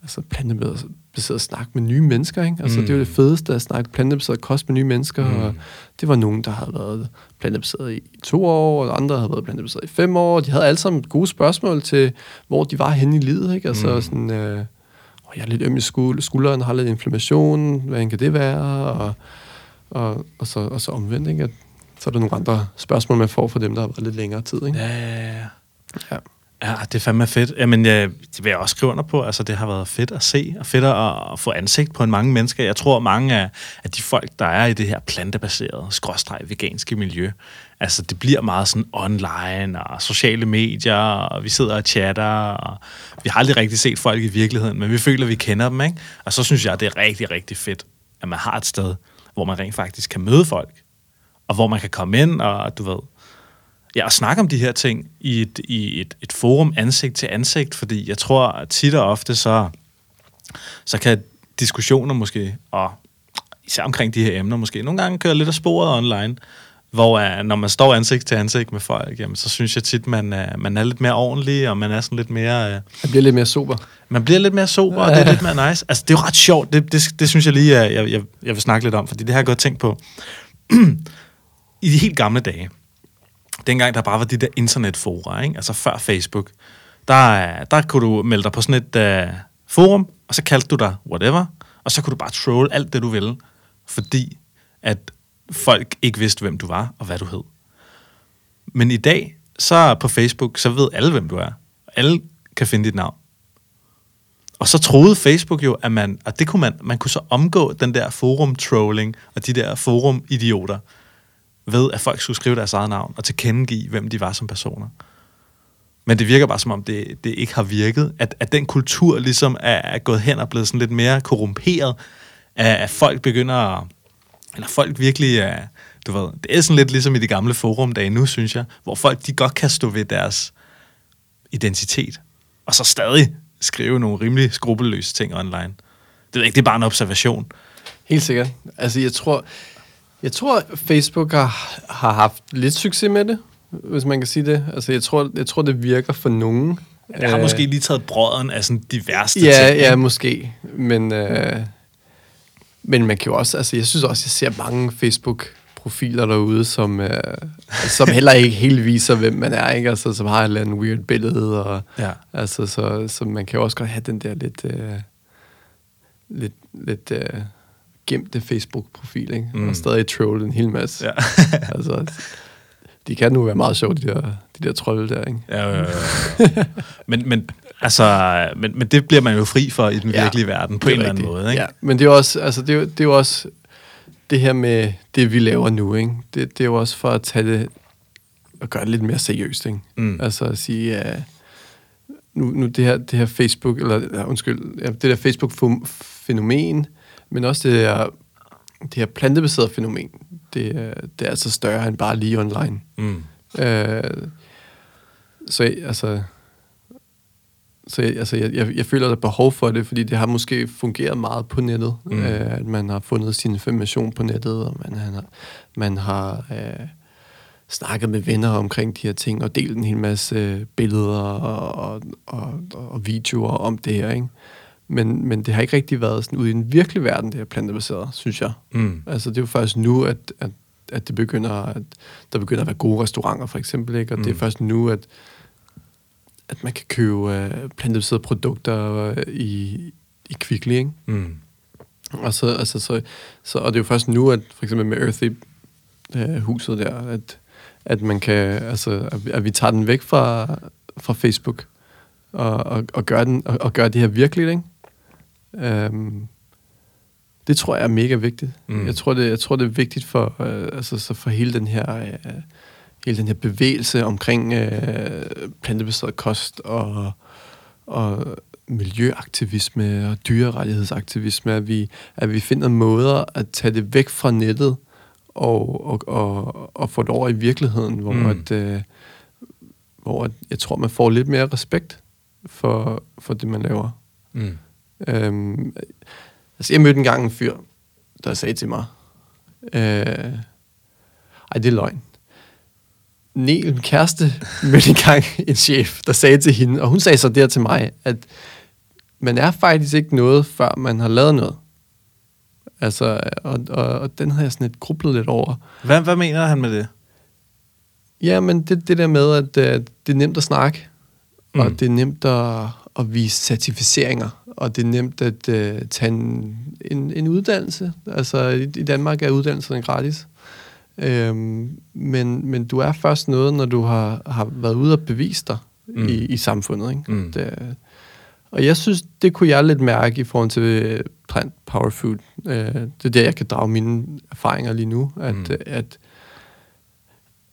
altså, plantebaseret snak med nye mennesker. Ikke? Altså, mm. Det var det fedeste at snakke plantebaseret kost med nye mennesker. Mm. Og det var nogen, der havde været plantebaseret i to år, og andre havde været plantebaseret i fem år. De havde alle sammen gode spørgsmål til, hvor de var henne i livet. Ikke? Altså, mm. sådan, øh, jeg er lidt øm i skulderen, har lidt inflammation, hvad kan det være? Og, og, og, så, og så omvendt, ikke? At, så er der nogle andre spørgsmål, man får fra dem, der har været lidt længere tid. Ikke? Ja, ja, ja. ja. Ja, det er fandme fedt. Jamen, jeg, det vil jeg også skrive under på. Altså, det har været fedt at se, og fedt at, at få ansigt på en mange mennesker. Jeg tror, mange af, af de folk, der er i det her plantebaserede, skråstreg veganske miljø, altså, det bliver meget sådan online og sociale medier, og vi sidder og chatter, og vi har aldrig rigtig set folk i virkeligheden, men vi føler, at vi kender dem, ikke? Og så synes jeg, det er rigtig, rigtig fedt, at man har et sted, hvor man rent faktisk kan møde folk, og hvor man kan komme ind, og du ved, ja, at snakke om de her ting i et, i et, et forum ansigt til ansigt, fordi jeg tror at tit og ofte, så, så kan diskussioner måske, og især omkring de her emner måske, nogle gange køre lidt af sporet online, hvor uh, når man står ansigt til ansigt med folk, jamen, så synes jeg tit, man, uh, man er lidt mere ordentlig, og man er sådan lidt mere... Uh, man bliver lidt mere sober. Man bliver lidt mere sober, og det er lidt mere nice. Altså, det er jo ret sjovt. Det, det, det synes jeg lige, jeg, jeg, jeg vil snakke lidt om, fordi det har jeg godt tænkt på. I de helt gamle dage, dengang der bare var de der internetfora, ikke? altså før Facebook, der, der kunne du melde dig på sådan et uh, forum, og så kaldte du dig whatever, og så kunne du bare troll alt det, du ville, fordi at folk ikke vidste, hvem du var og hvad du hed. Men i dag, så på Facebook, så ved alle, hvem du er. Alle kan finde dit navn. Og så troede Facebook jo, at man, at det kunne man, man kunne så omgå den der forum-trolling og de der forum-idioter ved, at folk skulle skrive deres eget navn og tilkendegive, hvem de var som personer. Men det virker bare som om, det, det ikke har virket. At, at den kultur ligesom er, er gået hen og blevet sådan lidt mere korrumperet. At, at folk begynder at, Eller folk virkelig er... Du ved, det er sådan lidt ligesom i de gamle forumdage nu, synes jeg. Hvor folk, de godt kan stå ved deres identitet. Og så stadig skrive nogle rimelig skrupelløse ting online. Det er ikke, det er bare en observation. Helt sikkert. Altså, jeg tror, jeg tror Facebook har, har haft lidt succes med det, hvis man kan sige det. Altså, jeg tror, jeg tror det virker for nogen. Jeg har øh, måske lige taget brøden af sådan de værste ja, ting. Ja, måske. Men, øh, men man kan jo også, altså jeg synes også, jeg ser mange Facebook profiler derude, som, øh, som heller ikke helt viser, hvem man er, ikke? Altså, som har et eller andet weird billede, og, Ja. altså, så, så man kan jo også godt have den der lidt, øh, lidt, lidt øh, gemte Facebook-profil, ikke? Mm. Og stadig troll en hel masse. Ja. altså, de kan nu være meget sjove, de der, de der trolde der, ikke? Ja, ja, ja. men, men, altså, men, men det bliver man jo fri for i den Ja, virkelige verden, på en er eller anden måde. Ikke? Ja, men det er jo også, altså, det er, det er jo også det her med det, vi laver nu, ikke? Det, det er jo også for at tage det og gøre det lidt mere seriøst, ikke? Mm. Altså at sige, uh, nu, nu det her, det her Facebook, eller ja, undskyld, ja, det der Facebook-fænomen, men også det her, det her plantebaserede fænomen, det, er- det er altså større end bare lige online. Mm. Øh, så altså, så jeg, altså, jeg, jeg, jeg føler, der er behov for det, fordi det har måske fungeret meget på nettet. Mm. Øh, at man har fundet sin information på nettet, og man, han har, man har øh, snakket med venner omkring de her ting, og delt en hel masse billeder og, og, og, og videoer om det her. Ikke? Men, men det har ikke rigtig været sådan ude i den virkelige verden, det her plantebaseret, synes jeg. Mm. Altså, det er jo først nu, at, at, at, det begynder, at der begynder at være gode restauranter, for eksempel. Ikke? Og mm. det er Mm. først nu, at, at man kan købe uh, plantebaserede produkter uh, i, i Kvickly, ikke? Mm. Og, så, altså, så, så, og det er jo først nu, at for eksempel med Earthy uh, huset der, at, at man kan, altså, at, vi- at vi tager den væk fra, fra Facebook og, og, og, gør den, og, og gør det her virkeligt, ikke? Um, det tror jeg er mega vigtigt. Mm. Jeg, tror, det, jeg tror, det er vigtigt for, øh, altså, så for hele den her øh, hele den her bevægelse omkring øh, plantebaseret kost og, og miljøaktivisme og dyrerettighedsaktivisme, at vi, at vi finder måder at tage det væk fra nettet og, og, og, og få det over i virkeligheden, hvor, mm. at, øh, hvor at, jeg tror, man får lidt mere respekt for, for det, man laver. Mm. Øhm, altså, jeg mødte engang en fyr, der sagde til mig, øh, ej, det er løgn. Niel, min kæreste, mødte engang en chef, der sagde til hende, og hun sagde så der til mig, at man er faktisk ikke noget, før man har lavet noget. Altså, og, og, og den har jeg sådan lidt grublet lidt over. Hvad, hvad mener han med det? Ja, men det, det der med, at øh, det er nemt at snakke, mm. og det er nemt at, at vise certificeringer, og det er nemt at øh, tage en, en, en uddannelse. Altså, i, i Danmark er uddannelserne gratis. Øhm, men, men du er først noget, når du har, har været ude og bevise dig Mm. i, i samfundet. Ikke? Mm. Det, og jeg synes, det kunne jeg lidt mærke i forhold til øh, plant power food. Øh, det er der, jeg kan drage mine erfaringer lige nu. At, Mm. mm. at,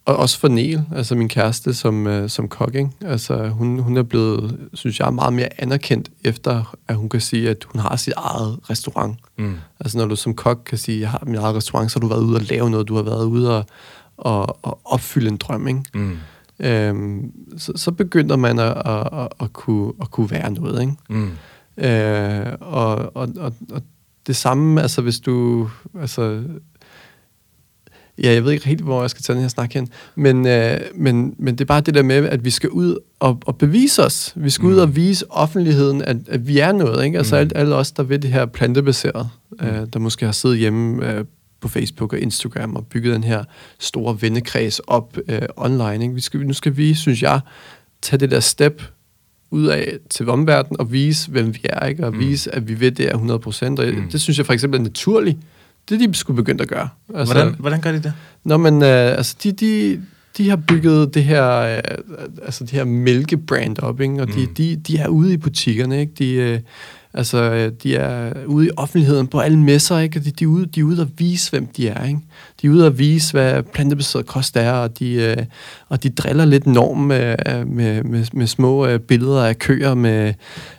og også for Niel, altså min kæreste som, øh, som kok, ikke? Altså, hun, hun er blevet, synes jeg, meget mere anerkendt efter, at hun kan sige, at hun har sit eget restaurant. Mm. Altså når du som kok kan sige, jeg har min eget restaurant, så har du været ude og lave noget, du har været ude og, og, og opfylde en drøm, ikke? Mm. Øhm, så, så begynder man at, at, at, at, kunne, at kunne være noget, ikke? Mm. Øh, og, og, og, og det samme, altså hvis du, altså, ja, jeg ved ikke helt, hvor jeg skal tage den her snak hen, men, øh, men, men det er bare det der med, at vi skal ud og, og bevise os. Vi skal mm. ud og vise offentligheden, at, at vi er noget, ikke? Altså Mm. mm. alle, os, der ved det her plantebaseret, mm. øh, der måske har siddet hjemme øh, på Facebook og Instagram og bygget den her store vennekreds op øh, online. Ikke? Vi skal, nu skal vi, synes jeg, tage det der step ud af til omverdenen og vise, hvem vi er, ikke? og mm. vise, at vi ved det er 100%. Og mm. det synes jeg for eksempel er naturligt. Det er de skulle begynde at gøre. Altså, hvordan, hvordan gør de det? Nå, men øh, altså, de, de, de har bygget det her, øh, altså det her mælkebrand op, ikke? og mm. de, de, de er ude i butikkerne, ikke? De, øh, altså, de er ude i offentligheden på alle messer, ikke? De, de, er ude, de er ude at vise, hvem de er, ikke? De er ude at vise, hvad plantebaseret kost er, og de, øh, og de driller lidt norm med, med, med, med små øh, billeder af køer med,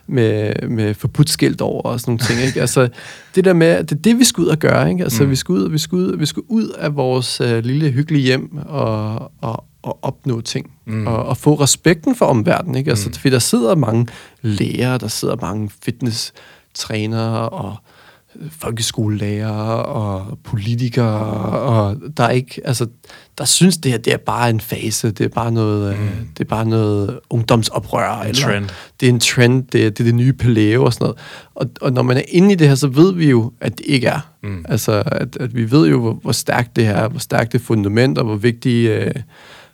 med, med forbudt skilt over og sådan nogle ting, ikke? Altså, det der med, det er det, vi skal ud og gøre, ikke? Altså, mm. vi, skal ud, vi, skal ud, vi skal ud af vores øh, lille hyggelige hjem og, og, at opnå ting, mm. og, og få respekten for omverdenen. Ikke? Altså, mm. Fordi der sidder mange læger, der sidder mange fitness-trænere og folkeskolelærer og politikere, og der er ikke, altså, der synes det her, det er bare en fase, det er bare noget, mm. øh, det er bare noget ungdomsoprør. En eller, trend. Det er en trend, det er, det er det nye paleo og sådan noget. Og, og når man er inde i det her, så ved vi jo, at det ikke er. Mm. Altså, at, at vi ved jo, hvor, hvor stærkt det her er, hvor stærkt det fundament, og hvor vigtigt, øh,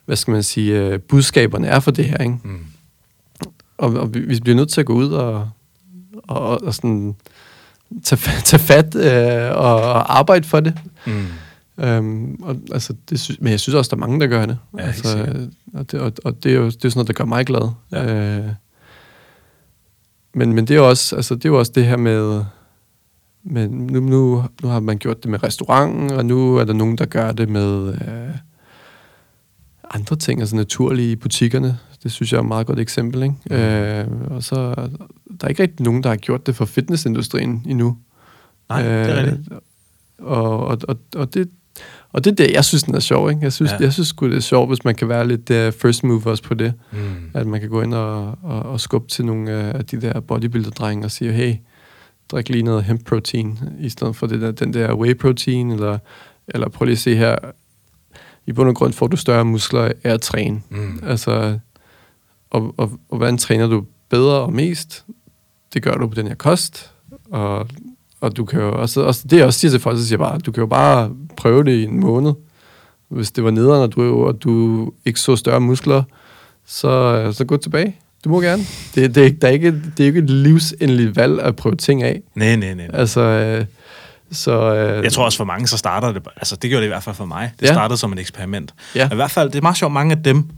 hvad skal man sige, øh, budskaberne er for det her, ikke? Mm. Og, og vi, vi bliver nødt til at gå ud og, og, og sådan tage, tage fat øh, og, og arbejde for det. Mm. Øhm, og, altså, det sy- men jeg synes også, der er mange, der gør det. Ja, altså, og, det og, og det er jo det er sådan noget, der gør mig glad. Ja. Øh, men, men det er jo også, altså, det er jo også det her med, med nu, nu, nu har man gjort det med restauranten, og nu er der nogen, der gør det med øh, andre ting, altså naturlige i butikkerne. Det synes jeg er et meget godt eksempel. Ikke? Mm. Øh, og så der er ikke rigtig nogen, der har gjort det for fitnessindustrien endnu. Nej, øh, det er rigtigt. Og, og, og, og, det, og det er det, jeg synes, den er sjov. Ikke? Jeg synes, ja. jeg synes det er sjovt, hvis man kan være lidt uh, first movers på det. Mm. At man kan gå ind og, og, og skubbe til nogle af de der bodybuilder-drenge og sige, hey, drik lige noget hemp protein, i stedet for det der, den der whey protein, eller, eller prøv lige at se her, i bund og grund får du større muskler af at træne. Mm. Altså, og, og, og hvordan træner du bedre og mest? Det gør du på den her kost, og, og du kan jo også, også, det jeg også siger til folk, så siger jeg bare, du kan jo bare prøve det i en måned. Hvis det var nederen, og du, og du ikke så større muskler, så, så gå tilbage. Du må gerne. Det, det, der er ikke, det er ikke et livsendeligt valg at prøve ting af. Nej, nej, nej. Altså, øh, så, øh, jeg tror også for mange, så starter det, altså det gjorde det i hvert fald for mig, det ja. startede som et eksperiment. Ja. I hvert fald, det er meget sjovt, mange af dem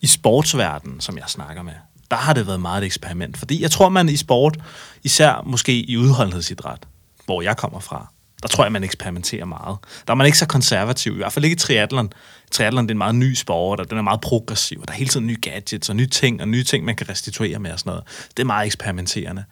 i sportsverdenen, som jeg snakker med, der har det været meget et eksperiment. Fordi jeg tror, man i sport, især måske i udholdenhedsidræt, hvor jeg kommer fra, der tror jeg, man eksperimenterer meget. Der er man ikke så konservativ, i hvert fald ikke i triathlon. Triathlon det er en meget ny sport, og den er meget progressiv, og der er hele tiden nye gadgets og nye ting, og nye ting, man kan restituere med og sådan noget. Det er meget eksperimenterende.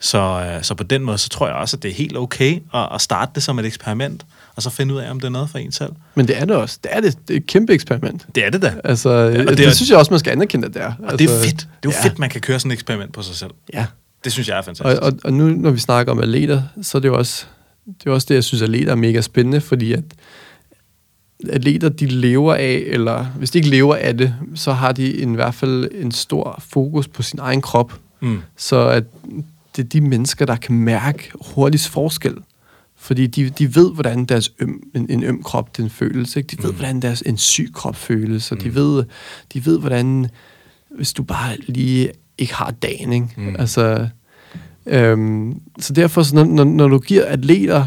Så, øh, så på den måde, så tror jeg også, at det er helt okay at, at starte det som et eksperiment, og så finde ud af, om det er noget for en selv. Men det er det også. Det er, det. det er et kæmpe eksperiment. Det er det da. Altså, ja, det, det, er, synes jeg også, man skal anerkende, at det er. Og altså, det er fedt. Det er jo ja. fedt, man kan køre sådan et eksperiment på sig selv. Ja. Det synes jeg er fantastisk. Og, og, og nu, når vi snakker om atleter, så er det jo også det, er også det jeg synes, atleter er mega spændende, fordi at atleter, de lever af, eller hvis de ikke lever af det, så har de i hvert fald en stor fokus på sin egen krop. Mm. Så at det er de mennesker, der kan mærke hurtigst forskel. Fordi de, de ved, hvordan deres øm, en, en øm krop den føles. Ikke? De ved, mm. hvordan deres en syg krop føles. Og mm. de, ved, de ved, hvordan, hvis du bare lige ikke har dagen. Ikke? Mm. Altså, øhm, så derfor, så når, når, når du giver atleter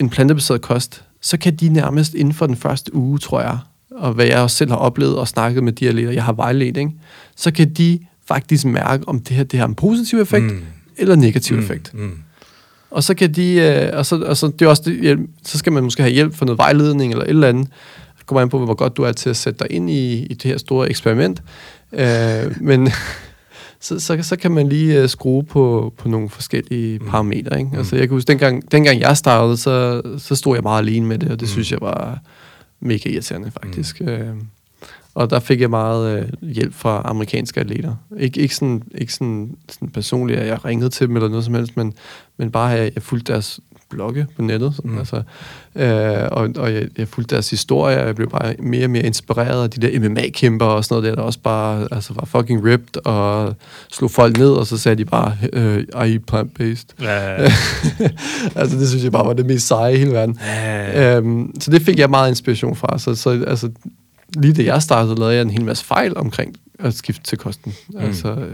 en plantebaseret kost, så kan de nærmest inden for den første uge, tror jeg, og hvad jeg også selv har oplevet og snakket med de atleter, jeg har vejledt, ikke? så kan de faktisk mærke, om det her det har en positiv effekt, mm eller negativ mm, effekt. Mm. Og så kan de, øh, og så, og så, det er også det, så skal man måske have hjælp for noget vejledning eller et eller andet. Det kommer an på, hvor godt du er til at sætte dig ind i, i det her store eksperiment. Øh, men så, så, så kan man lige uh, skrue på, på nogle forskellige mm. parametre. Ikke? Mm. Altså, jeg kan huske, dengang, dengang jeg startede, så, så stod jeg meget alene med det, og det mm. synes jeg var mega irriterende, faktisk. Mm. Og der fik jeg meget øh, hjælp fra amerikanske atleter. Ik- ikke sådan, ikke sådan, sådan personligt, at jeg ringede til dem eller noget som helst, men, men bare at jeg fulgte deres blogge på nettet. Sådan, mm. altså, øh, og og jeg, jeg fulgte deres historie, og jeg blev bare mere og mere inspireret af de der MMA-kæmper og sådan noget der, der også bare altså, var fucking ripped og slog folk ned, og så sagde de bare, øh, I eat plant-based. Ja. altså det synes jeg bare var det mest seje i hele verden. Ja. Øhm, så det fik jeg meget inspiration fra. Så, så altså, lige da jeg startede, lavede jeg en hel masse fejl omkring at skifte til kosten. Mm. Altså,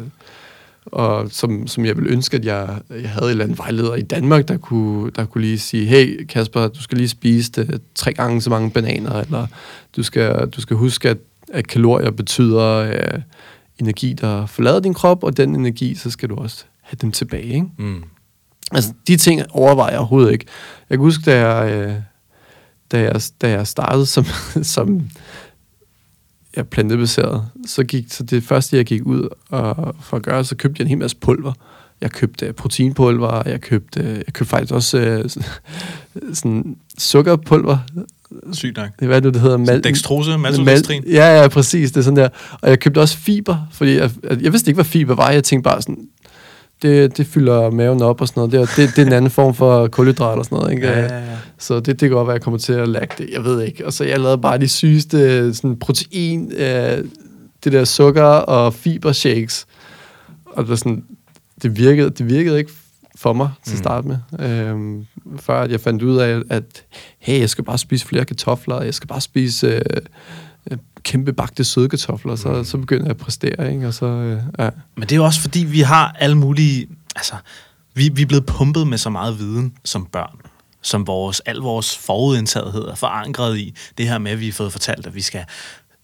og som, som jeg ville ønske, at jeg, jeg havde en eller anden vejleder i Danmark, der kunne, der kunne lige sige, hey Kasper, du skal lige spise det, tre gange så mange bananer, eller du skal, du skal huske, at, at kalorier betyder øh, energi, der forlader din krop, og den energi, så skal du også have dem tilbage. Ikke? Mm. Altså, de ting overvejer jeg overhovedet ikke. Jeg kan huske, da jeg, øh, da jeg, da jeg startede som, som ja, plantebaseret, så gik så det første, jeg gik ud og, for at gøre, så købte jeg en hel masse pulver. Jeg købte proteinpulver, jeg købte, jeg købte faktisk også øh, sådan sukkerpulver. Sygt nok. Det hvad er det, det hedder? Mal- Dextrose, maltodextrin. Mal- ja, ja, præcis. Det er sådan der. Og jeg købte også fiber, fordi jeg, jeg vidste ikke, hvad fiber var. Jeg tænkte bare sådan, det, det fylder maven op og sådan noget. Det, er- det, det er en anden form for kulhydrat og sådan noget. Ikke? Ja, ja, ja. Så det, det kan godt være, at jeg kommer til at lagge det. Jeg ved ikke. Og så jeg lavede bare de sygeste sådan protein, øh, det der sukker og fiber shakes. Og det, sådan, det, virkede, det virkede ikke for mig til at starte med. Øhm, før at jeg fandt ud af, at hey, jeg skal bare spise flere kartofler, jeg skal bare spise øh, kæmpe bagte søde kartofler, så, så begynder jeg at præstere, ikke? Og så, øh, ja. Men det er jo også fordi, vi har alle mulige... Altså, vi, vi er blevet pumpet med så meget viden som børn, som vores, al vores forudindtagethed er forankret i. Det her med, at vi har fået fortalt, at vi skal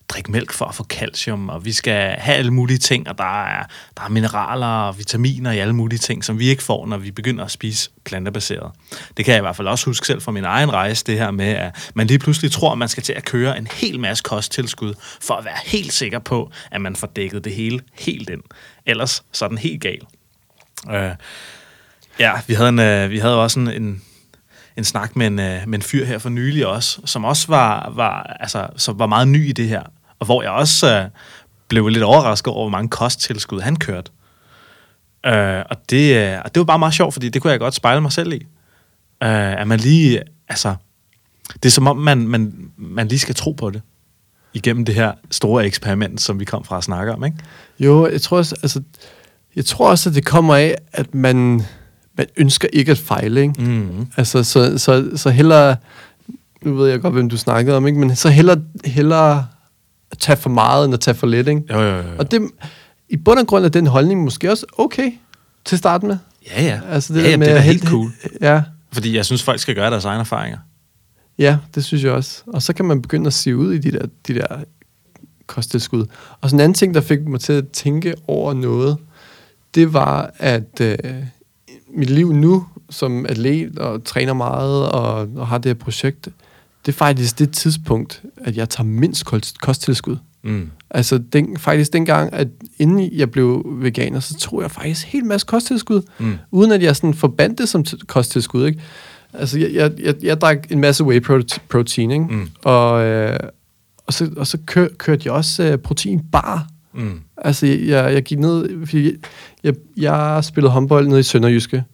drikke mælk for at få calcium, og vi skal have alle mulige ting, og der er, der er mineraler og vitaminer i alle mulige ting, som vi ikke får, når vi begynder at spise plantebaseret. Det kan jeg i hvert fald også huske selv fra min egen rejse, det her med, at man lige pludselig tror, at man skal til at køre en hel masse kosttilskud, for at være helt sikker på, at man får dækket det hele helt ind. Ellers så er den helt gal. Øh, ja, vi havde, en, øh, vi havde også en, en, en snak med en, øh, med en fyr her for nylig også, som også var, var, altså, som var meget ny i det her, og hvor jeg også øh, blev lidt overrasket over, hvor mange kosttilskud han kørte. Øh, og, det, øh, og det var bare meget sjovt, fordi det kunne jeg godt spejle mig selv i. Øh, at man lige, altså, det er som om, man, man, man lige skal tro på det igennem det her store eksperiment, som vi kom fra at snakke om, ikke? Jo, jeg tror også, altså, jeg tror også, at det kommer af, at man, man ønsker ikke at fejle, ikke? Mm. Altså, så, så, så hellere, nu ved jeg godt, hvem du snakkede om, ikke? men så hellere, hellere at tage for meget, end at tage for lidt, ikke? Jo, jo, jo. Og det, i bund og grund er den holdning måske også okay til at starte med. Ja, ja. Altså det ja, ja, med det er helt cool. Ja, Fordi jeg synes, folk skal gøre deres egne erfaringer. ja, det synes jeg også. Og så kan man begynde at se ud i de der, de der kosttilskud. Og så en anden ting, der fik mig til at tænke over noget, det var, at øh, mit liv nu som atlet og træner meget og, og har det her projekt, det er faktisk det tidspunkt, at jeg tager mindst kost- kosttilskud. Mm. Altså den, faktisk dengang, at inden jeg blev veganer, så tog jeg faktisk helt masse kosttilskud, Mm. uden at jeg sådan forbandt det som kosttilskud. Ikke? Altså jeg, jeg, jeg, jeg drak en masse whey prote- protein, ikke? Mm. Og, øh, og så, og så kør, kørte jeg også øh, proteinbar. Mm. Altså jeg, jeg gik ned, fordi jeg, jeg spillede håndbold nede i Sønderjyske,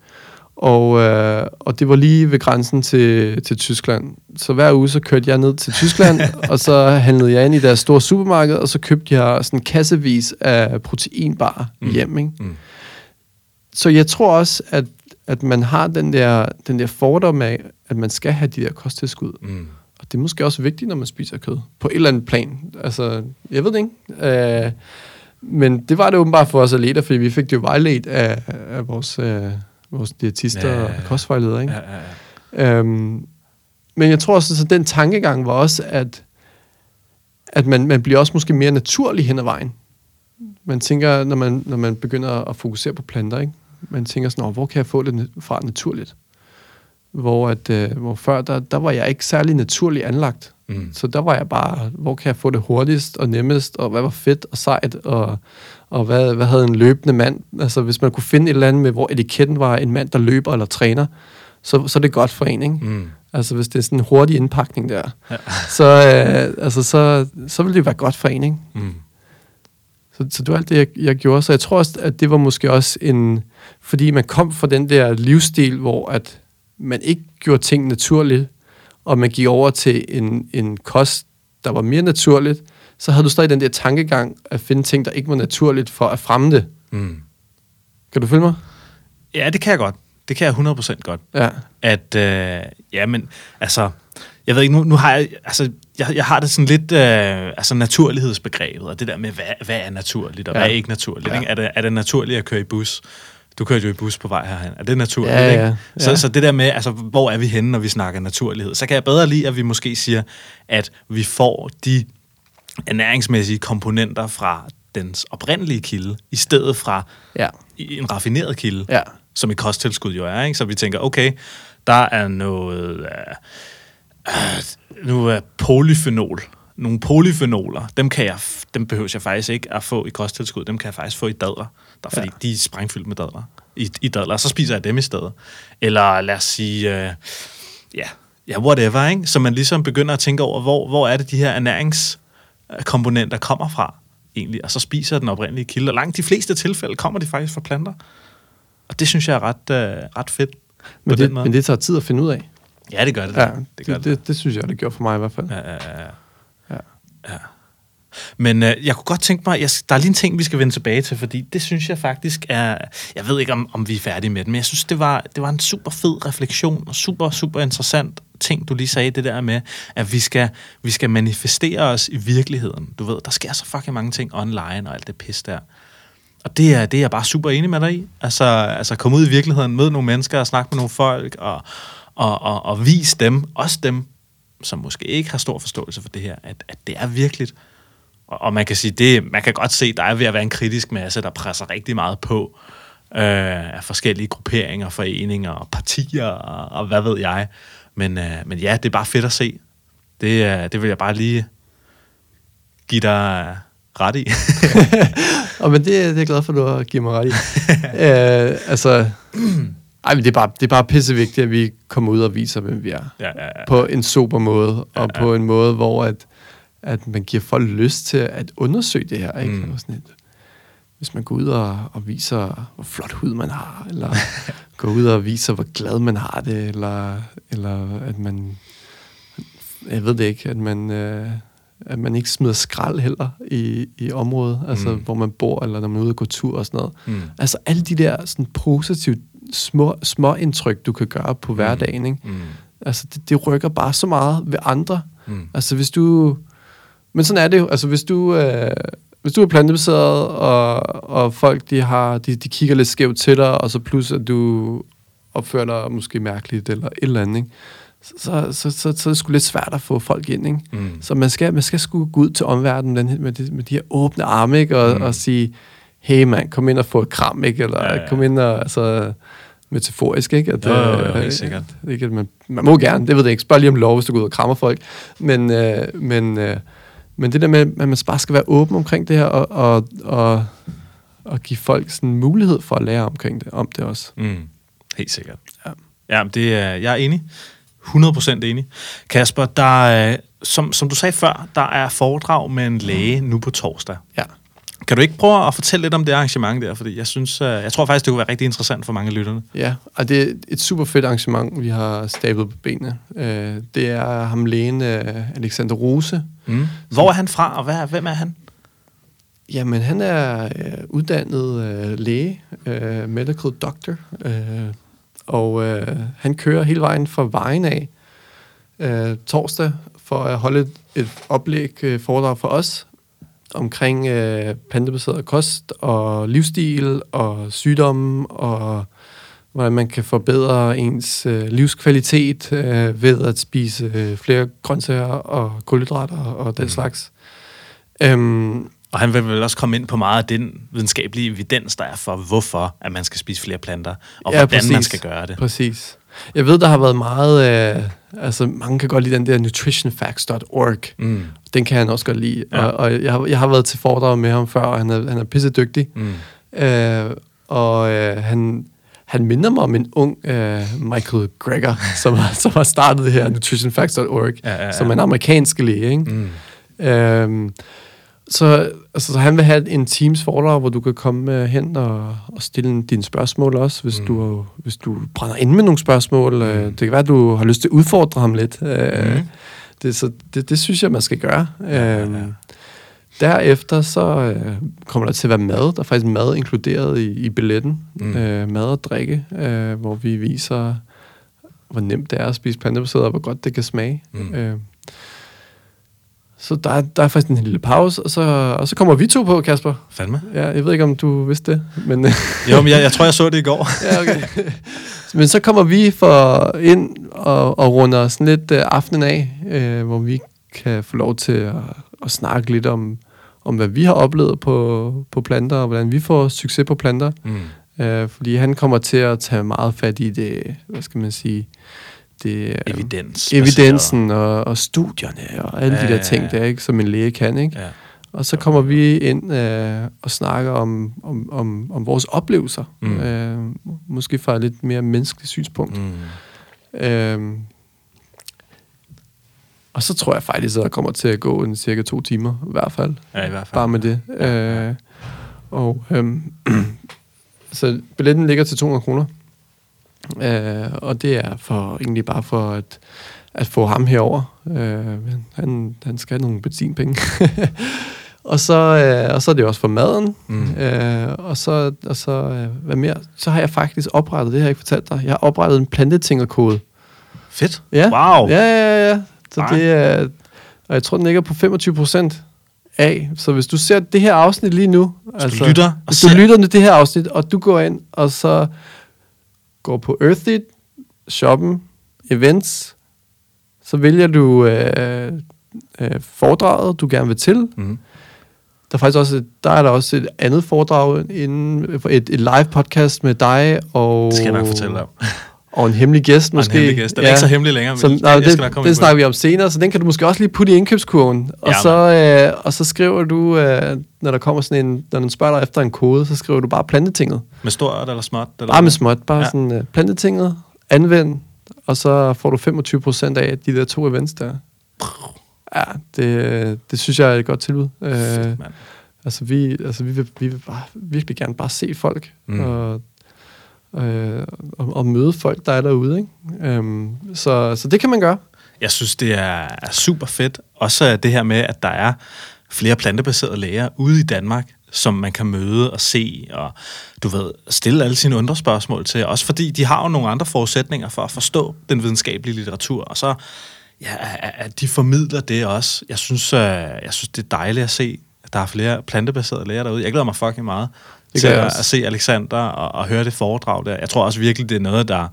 og, øh, og det var lige ved grænsen til, til Tyskland. Så hver uge, så kørte jeg ned til Tyskland, og så handlede jeg ind i deres store supermarked, og så købte jeg sådan kassevis af proteinbar Mm. hjem. Ikke? Mm. Så jeg tror også, at, at man har den der, den der fordom af, at man skal have de der kosttilskud. Mm. Og det er måske også vigtigt, når man spiser kød. På et eller andet plan. Altså, jeg ved det ikke. Øh, men det var det åbenbart for os atleter, fordi vi fik det jo vejledt af, af vores, øh, vores diætister Ja, ja, ja, og kostvejledere. Ikke? Ja, ja, ja. Øhm, men jeg tror også, at den tankegang var også, at, at man, man bliver også måske mere naturlig hen ad vejen. Man tænker, når man, når man begynder at fokusere på planter, ikke? man tænker sådan, "Nå, hvor kan jeg få det fra naturligt? Hvor, at, øh, hvor før, der, der var jeg ikke særlig naturligt anlagt. Mm. Så der var jeg bare, hvor kan jeg få det hurtigst og nemmest, og hvad var fedt og sejt, og, og hvad, hvad havde en løbende mand? Altså hvis man kunne finde et eller andet med, hvor etiketten var en mand, der løber eller træner, så, så er det godt for en, ikke? Mm. Altså hvis det er sådan en hurtig indpakning der, Ja. så, øh, altså, så, så vil det være godt for en, ikke? Mm. Så, så det var alt det, jeg, jeg gjorde. Så jeg tror også, at det var måske også en... Fordi man kom fra den der livsstil, hvor at man ikke gjorde ting naturligt, og man gik over til en, en kost, der var mere naturligt, så havde du stadig den der tankegang at finde ting, der ikke var naturligt for at fremme det. Mm. Kan du følge mig? Ja, det kan jeg godt. Det kan jeg 100% godt. Ja. At, øh, ja, men altså, jeg ved ikke, nu, nu har jeg, altså, jeg, jeg har det sådan lidt, øh, altså naturlighedsbegrebet, og det der med, hvad, hvad er naturligt, og ja. Hvad er ikke naturligt. Ja. Ikke? Er, det, er det naturligt at køre i bus? Du kørte jo i bus på vej herhen. Er det naturligt? Ja, ikke? ja, Så, ja. så det der med, altså, hvor er vi henne, når vi snakker naturlighed? Så kan jeg bedre lide, at vi måske siger, at vi får de ernæringsmæssige komponenter fra dens oprindelige kilde, i stedet fra Ja. en raffineret kilde Ja. som et kosttilskud jo er. Ikke? Så vi tænker, okay, der er noget... Øh, øh, nu er polyfenol. Nogle polyfenoler, dem, kan jeg, dem behøver jeg faktisk ikke at få i kosttilskud. Dem kan jeg faktisk få i dadler. Der, fordi Ja. de er sprængfyldt med dadler. I, I dadler, så spiser jeg dem i stedet. Eller lad os sige, øh, ja, ja, whatever, ikke? Så man ligesom begynder at tænke over, hvor, hvor er det, de her ernæringskomponenter kommer fra egentlig, og så spiser den oprindelige kilde. Og langt de fleste tilfælde kommer de faktisk fra planter. Og det synes jeg er ret, øh, ret fedt. Men, det, men det tager tid at finde ud af. Ja, det gør det. Ja, det, gør det, det, det synes jeg, det gjorde for mig i hvert fald. Ja, ja, ja. Ja. ja. Men øh, jeg kunne godt tænke mig, jeg, der er lige en ting, vi skal vende tilbage til, fordi det synes jeg faktisk er, jeg ved ikke, om, om vi er færdige med det, men jeg synes, det var, det var en super fed refleksion, og super, super interessant ting, du lige sagde, det der med, at vi skal, vi skal manifestere os i virkeligheden. Du ved, der sker så fucking mange ting online og alt det pis der. Og det er, det er jeg bare super enig med dig i. Altså, altså komme ud i virkeligheden, møde nogle mennesker og snakke med nogle folk, og, og, og, og vise dem, også dem, som måske ikke har stor forståelse for det her, at, at det er virkeligt. Og, og man kan sige, det, man kan godt se, der er ved at være en kritisk masse, der presser rigtig meget på øh, af forskellige grupperinger, foreninger og partier og, og hvad ved jeg. Men, øh, men ja, det er bare fedt at se. Det, øh, det vil jeg bare lige give dig ret i. Og men det, det er jeg glad for, at du giver mig ret i. øh, altså, ej, men det er, bare, det er bare pissevigtigt, at vi kommer ud og viser, hvem vi er. ja, ja, ja. På en super måde, og Ja, ja. på en måde, hvor at, at man giver folk lyst til at undersøge det her. Ikke? Mm. Og Sådan et, hvis man går ud og, og viser, hvor flot hud man har, eller går ud og viser, hvor glad man har det, eller, eller at man, jeg ved det ikke, at man, øh, at man ikke smider skrald heller i, i området, altså Mm. hvor man bor, eller når man er ude og gå tur og sådan noget. Mm. Altså alle de der sådan positive små, små indtryk, du kan gøre på hverdagen, ikke? Mm. Altså, det, det rykker bare så meget ved andre. Mm. Altså, hvis du... Men sådan er det jo. Altså, hvis du, øh, hvis du er plantebaseret, og, og folk, de, har, de, de kigger lidt skævt til dig, og så plus, at du opfører dig måske mærkeligt, eller et eller andet, ikke? Så, så, så, så, er det sgu lidt svært at få folk ind, ikke? Mm. Så man skal, man skal sgu gå ud til omverdenen den, her- med, de, med de her åbne arme, ikke? Og, Mm. og sige, hey mand, kom ind og få et kram, ikke? Eller Ja, ja, ja. ja. kom ind og, altså, metaforisk, ikke? At, Jo, jo, jo, øh, helt sikkert. Ikke, at man, man må gerne, det ved jeg ikke. Spørg lige om lov, hvis du går ud og krammer folk. Men, øh, men, øh, men det der med, at man bare skal være åben omkring det her, og, og, og, og give folk sådan mulighed for at lære omkring det, om det også. Mm. Helt sikkert. Ja. Ja, det er, jeg er enig. 100% enig. Kasper, der er, som, som du sagde før, der er foredrag med en læge nu på torsdag. Ja. Kan du ikke prøve at fortælle lidt om det arrangement der? Fordi jeg synes, øh, jeg tror faktisk, det kunne være rigtig interessant for mange af lytterne. Ja, og det er et super fedt arrangement, vi har stablet på benene. Øh, det er ham lægen øh, Alexander Rose. Mm. Hvor er han fra, og hvad, hvem er han? Jamen, han er øh, uddannet øh, læge, øh, medical doctor, øh, og øh, han kører hele vejen fra vejen af øh, torsdag for at holde et, et oplæg øh, foredrag for os omkring øh, plantebaseret kost og livsstil og sygdomme og hvordan man kan forbedre ens øh, livskvalitet øh, ved at spise øh, flere grøntsager og kulhydrater og den Mm. slags. Øhm, Og han vil vel også komme ind på meget af den videnskabelige evidens, der er for, hvorfor at man skal spise flere planter, og Ja, hvordan man præcis. skal gøre det. Præcis. Jeg ved, der har været meget... Øh, altså, mange kan godt lide den der nutritionfacts.org. Mm. Den kan han også godt lide. Ja. Og, og jeg, har, jeg har været til foredrag med ham før, og han er, han er pisse dygtig. Mm. Øh, og øh, han, han minder mig om en ung øh, Michael Greger, som, har- som har startet det her nutritionfacts.org, Ja, ja, ja. som er en amerikansk læge. Ikke? Mm. Øhm, så, altså, så han vil have en Teams foredrag, hvor du kan komme uh, hen og, og stille dine spørgsmål også, hvis, mm. du, hvis du brænder ind med nogle spørgsmål. Mm. Uh, det kan være, at du har lyst til at udfordre ham lidt. Uh, mm. det, så det, det synes jeg, man skal gøre. Ja, ja, ja. Derefter så uh, kommer der til at være mad. Der er faktisk mad inkluderet i, i billetten. Mm. Uh, mad og drikke, uh, hvor vi viser, hvor nemt det er at spise plantebaseret, og hvor godt det kan smage. Mm. Uh, så der, der er faktisk en lille pause, og så, og så kommer vi to på, Kasper. Fandme. Ja, jeg ved ikke, om du vidste det. Men jo, men jeg, jeg tror, jeg så det i går. ja, okay. Men så kommer vi for ind og, og runder sådan lidt uh, aftenen af, uh, hvor vi kan få lov til at, at snakke lidt om, om, hvad vi har oplevet på, på planter, og hvordan vi får succes på planter. Mm. Uh, fordi han kommer til at tage meget fat i det, hvad skal man sige, det, Evidens. evidensen og, og studierne og alle ja, de der ting, ja, ja. der, ikke, som en læge kan. Ikke? Ja. Og så kommer vi ind øh, og snakker om, om, om, om vores oplevelser. Mm. Øh, måske fra et lidt mere menneskeligt synspunkt. Mm. Øh, og så tror jeg faktisk, at der kommer til at gå en cirka to timer, i hvert fald. Ja, i hvert fald. Bare med det. Ja. Øh, og øh, så billetten ligger til 200 kroner. Øh, og det er for egentlig bare for at, at få ham herover. Øh, han, han skal have nogle benzinpenge. og, så, øh, og så er det også for maden. Mm. Øh, og så, og så øh, hvad mere? Så har jeg faktisk oprettet, det har jeg ikke fortalt dig, jeg har oprettet en plantetingerkode. Fedt. Ja. Wow. Ja, ja, ja. Så Ej. det er, og jeg tror, den ligger på 25 procent af. Så hvis du ser det her afsnit lige nu, hvis altså, du lytter, hvis du lytter til det her afsnit, og du går ind, og så går på Earthit, shoppen, events, så vælger du øh, øh, foredraget, du gerne vil til. Mm. Der er faktisk også, der er der også et andet foredrag, inden, et, et live podcast med dig og... Det skal jeg nok fortælle dig og en hemmelig gæst måske. Og en hemmelig gæst. Den ja. er ikke så hemmelig længere, men så, nej, jeg, det, den snakker vi om senere, så den kan du måske også lige putte i indkøbskurven. Og, ja, så, øh, og så skriver du, øh, når der kommer sådan en, når den spørger dig efter en kode, så skriver du bare plantetinget. Med stort eller småt? Eller bare med småt, bare ja. sådan øh, plantetinget, anvend, og så får du 25% af de der to events der. Ja, det, det synes jeg er et godt tilbud. Fedt, øh, altså, vi, altså, vi, vil, vi vil bare, virkelig gerne bare se folk, mm. og øh, og, og møde folk, der er derude. Ikke? Øhm, så, så det kan man gøre. Jeg synes, det er, super fedt. Også det her med, at der er flere plantebaserede læger ude i Danmark, som man kan møde og se, og du ved, stille alle sine underspørgsmål til. Også fordi de har jo nogle andre forudsætninger for at forstå den videnskabelige litteratur, og så ja, at de formidler det også. Jeg synes, øh, jeg synes, det er dejligt at se, at der er flere plantebaserede læger derude. Jeg glæder mig fucking meget det til at, at se Alexander og, og høre det foredrag der. Jeg tror også virkelig, det er noget, der...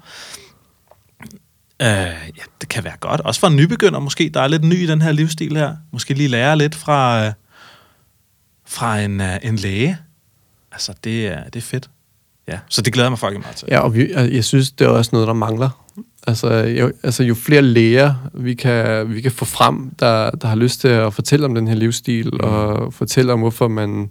Øh, ja, det kan være godt. Også for en nybegynder måske, der er lidt ny i den her livsstil her. Måske lige lære lidt fra, øh, fra en, øh, en læge. Altså, det er, det er fedt. Ja, så det glæder mig faktisk meget til. Ja, og vi, jeg synes, det er også noget, der mangler. Altså jo, altså, jo flere læger vi kan, vi kan få frem, der, der har lyst til at fortælle om den her livsstil, mm. og fortælle om, hvorfor man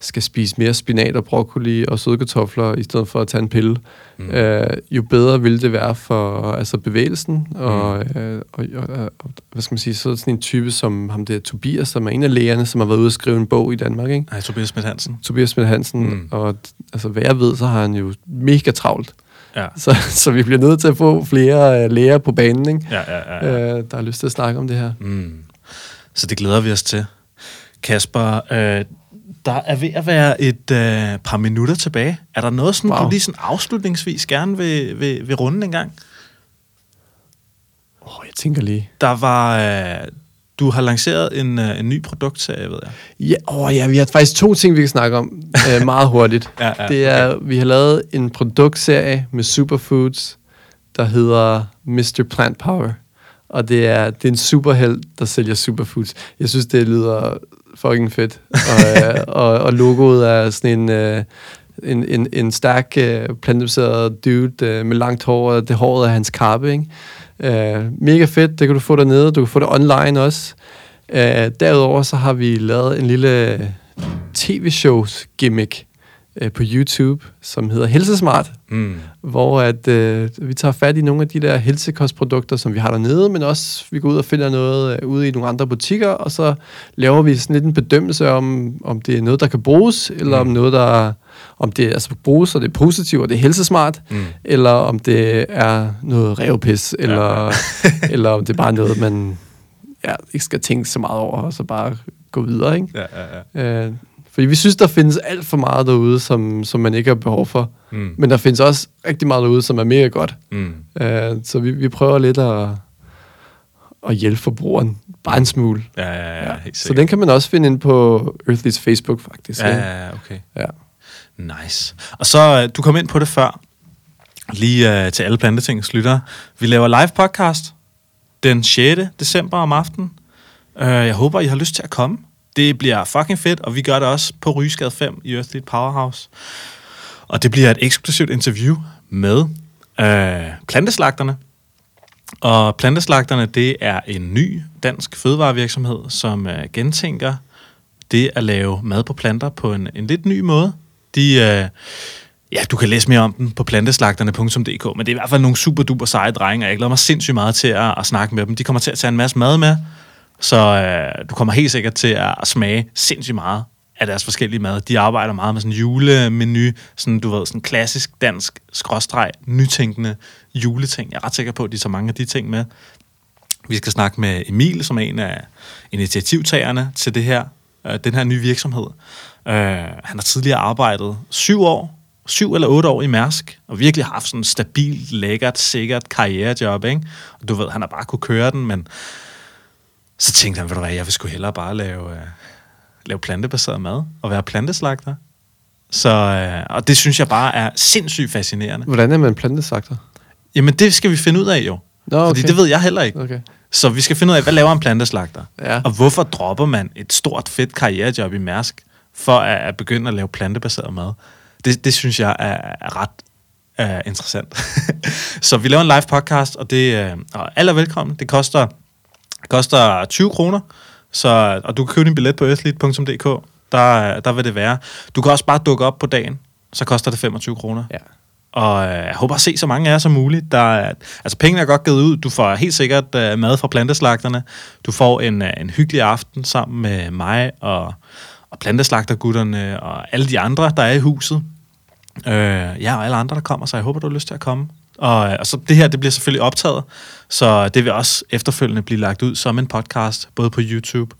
skal spise mere spinat og broccoli og sødkartofler, i stedet for at tage en pille, mm. øh, jo bedre vil det være for altså bevægelsen, og, mm. øh, og, og, og hvad skal man sige, så sådan en type som ham der Tobias, som er en af lægerne, som har været ude og skrive en bog i Danmark, ikke? Nej, Tobias Smidt Hansen. Tobias Smidt Hansen, mm. og altså, hvad jeg ved, så har han jo mega travlt. Ja. Så, så vi bliver nødt til at få flere uh, læger på banen, ikke? Ja, ja, ja, ja. Uh, der har lyst til at snakke om det her. Mm. Så det glæder vi os til. Kasper, øh, der er ved at være et øh, par minutter tilbage. Er der noget, sådan, wow. du lige sådan afslutningsvis gerne vil, vil, vil runde en gang? Åh, oh, jeg tænker lige. Der var... Øh, du har lanceret en, øh, en ny produktserie, ved jeg. Ja, oh, ja, vi har faktisk to ting, vi kan snakke om øh, meget hurtigt. ja, ja, det er, vi har lavet en produktserie med superfoods, der hedder Mr. Plant Power. Og det er, det er en superheld, der sælger superfoods. Jeg synes, det lyder fucking fedt. Og, øh, og, og logoet er sådan en, øh, en, en, en stærk øh, plantebaseret dude øh, med langt hår, og det håret er hans kappe, ikke? Øh, mega fedt, det kan du få dernede, du kan få det online også. Øh, derudover så har vi lavet en lille øh, tv-shows gimmick, øh, på YouTube, som hedder Helsesmart, Mm. hvor at, øh, vi tager fat i nogle af de der helsekostprodukter, som vi har dernede, men også vi går ud og finder noget øh, ude i nogle andre butikker, og så laver vi sådan lidt en bedømmelse om, om det er noget, der kan bruges, eller Mm. om noget, der om det altså bruges, og det er positivt, og det er helsesmart, Mm. eller om det er noget revpis, eller, eller om det er bare noget, man ja, ikke skal tænke så meget over, og så bare gå videre, ikke? Ja, ja, ja. Øh, fordi vi synes, der findes alt for meget derude, som, som man ikke har behov for. Mm. Men der findes også rigtig meget derude, som er mega godt. Mm. Øh, så vi, vi prøver lidt at, at hjælpe forbrugeren. Bare en smule. Ja, ja, ja, helt Så den kan man også finde ind på Earthlys Facebook, faktisk. Ja, ja, ja, okay. ja. Nice. Og så, øh, du kom ind på det før, lige uh, til alle plantetings lyttere. Vi laver live podcast den 6. december om aftenen. Uh, jeg håber, I har lyst til at komme. Det bliver fucking fedt, og vi gør det også på Rysgade 5 i Earthly Powerhouse. Og det bliver et eksklusivt interview med øh, planteslagterne. Og planteslagterne, det er en ny dansk fødevarevirksomhed, som øh, gentænker det at lave mad på planter på en, en lidt ny måde. De, øh, ja, du kan læse mere om den på planteslagterne.dk, men det er i hvert fald nogle super duper seje drenge, og jeg glæder mig sindssygt meget til at, at snakke med dem. De kommer til at tage en masse mad med, så øh, du kommer helt sikkert til at, smage sindssygt meget af deres forskellige mad. De arbejder meget med sådan julemenu, sådan, du ved, sådan klassisk dansk skråstreg, nytænkende juleting. Jeg er ret sikker på, at de tager mange af de ting med. Vi skal snakke med Emil, som er en af initiativtagerne til det her, øh, den her nye virksomhed. Øh, han har tidligere arbejdet syv år, syv eller otte år i Mærsk, og virkelig haft sådan en stabilt, lækkert, sikkert karrierejob, ikke? Og du ved, han har bare kunne køre den, men så tænkte han, ved du hvad, jeg vil sgu hellere bare lave, øh, lave plantebaseret mad og være planteslagter. Så, øh, og det synes jeg bare er sindssygt fascinerende. Hvordan er man plantesagter? Jamen, det skal vi finde ud af jo. Nå, okay. Fordi det ved jeg heller ikke. Okay. Så vi skal finde ud af, hvad laver en planteslagter? Ja. Og hvorfor dropper man et stort, fedt karrierejob i Mærsk, for at, at begynde at lave plantebaseret mad? Det, det synes jeg er, er ret uh, interessant. så vi laver en live podcast, og det uh, og alle er velkommen. Det koster, koster 20 kroner, så, og du kan købe din billet på earthlead.dk. Der, der vil det være. Du kan også bare dukke op på dagen, så koster det 25 kroner. Ja. Og øh, jeg håber at se så mange af jer som muligt. Der er, altså pengene er godt givet ud. Du får helt sikkert øh, mad fra planteslagterne. Du får en, øh, en hyggelig aften sammen med mig og, og planteslagtergutterne og alle de andre, der er i huset. Øh, ja, og alle andre, der kommer, så jeg håber, du har lyst til at komme. Og, øh, og så det her, det bliver selvfølgelig optaget, så det vil også efterfølgende blive lagt ud som en podcast, både på YouTube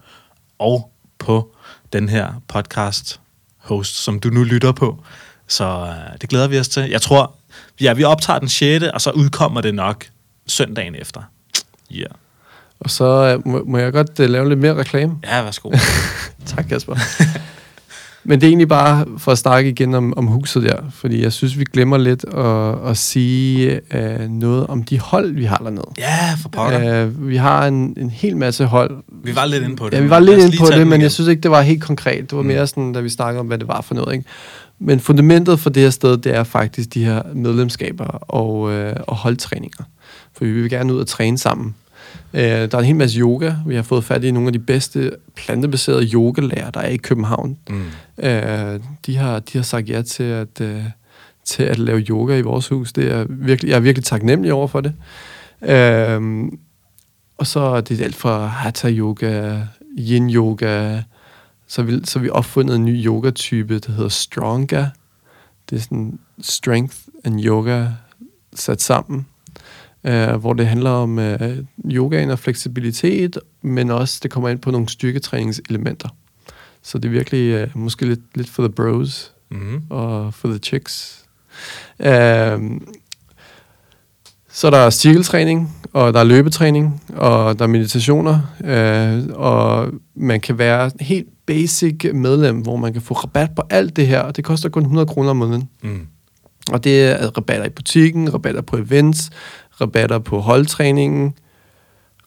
og på den her podcast host, som du nu lytter på. Så øh, det glæder vi os til. Jeg tror, ja, vi optager den 6., og så udkommer det nok søndagen efter. Ja, yeah. Og så øh, må, må jeg godt øh, lave lidt mere reklame. ja værsgo. Tak, Kasper. Men det er egentlig bare for at snakke igen om, om huset der, fordi jeg synes, vi glemmer lidt at, at sige øh, noget om de hold, vi har dernede. ja, for pokker. Øh, vi har en, en hel masse hold. Vi var lidt inde på det. Ja, vi var lidt inde på det, men igen. jeg synes ikke, det var helt konkret. Det var Mm. mere sådan, da vi snakkede om, hvad det var for noget. Ikke? Men fundamentet for det her sted, det er faktisk de her medlemskaber og, øh, og holdtræninger. For vi vil gerne ud og træne sammen. Øh, der er en hel masse yoga. Vi har fået fat i nogle af de bedste plantebaserede yogalærer, der er i København. Mm. Øh, de, har, de har sagt ja til at, øh, til at lave yoga i vores hus. Det er virkelig, jeg er virkelig taknemmelig over for det. Øh, og så er det alt fra hatha yoga, yin yoga. Så vi, så vi opfundet en ny yogatype, der hedder Stronga. Det er sådan strength and yoga sat sammen. Uh, hvor det handler om uh, yogaen og fleksibilitet, men også det kommer ind på nogle styrketræningselementer. Så det er virkelig uh, måske lidt, lidt for the bros Mm. og for the chicks. Uh, så er der cirkeltræning, og der er løbetræning, og der er meditationer, øh, og man kan være helt basic medlem, hvor man kan få rabat på alt det her, og det koster kun 100 kroner om måneden. Mm. Og det er rabatter i butikken, rabatter på events, rabatter på holdtræningen,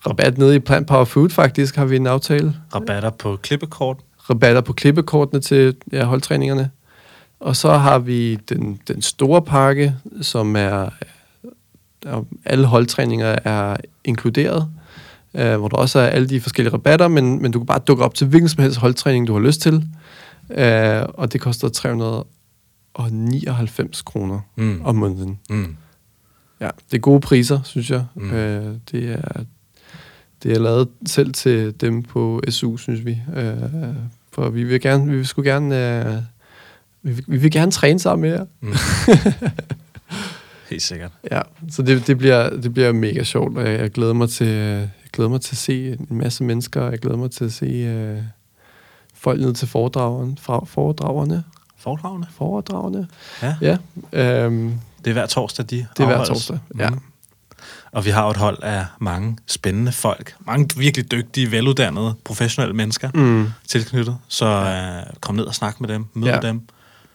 rabat nede i Plant Power Food faktisk, har vi en aftale. Rabatter på klippekort. Rabatter på klippekortene til ja, holdtræningerne. Og så har vi den, den store pakke, som er, er alle holdtræninger er inkluderet, øh, hvor der også er alle de forskellige rabatter, men, men du kan bare dukke op til hvilken som helst holdtræning, du har lyst til. Øh, og det koster 99 kroner Mm. om måneden. Mm. Ja, det er gode priser, synes jeg. Mm. Øh, det, er, det er lavet selv til dem på SU, synes vi. Øh, for vi vil gerne, vi vil sgu gerne, øh, vi, vil, vi vil gerne træne sammen med jer. Mm. Helt sikkert. Ja, så det, det, bliver, det bliver mega sjovt, og jeg, jeg, glæder mig til, jeg glæder mig til at se en masse mennesker, og jeg glæder mig til at se øh, folk ned til foredragerne. Fra, foredragerne? Foredragene? Foredragerne? Ja. Ja, øhm, Det er hver torsdag, de det er hver afholdes. torsdag. Ja. Mhm. Og vi har et hold af mange spændende folk. Mange virkelig dygtige, veluddannede, professionelle mennesker Mm. tilknyttet. Så øh, kom ned og snak med dem, mød Ja. dem.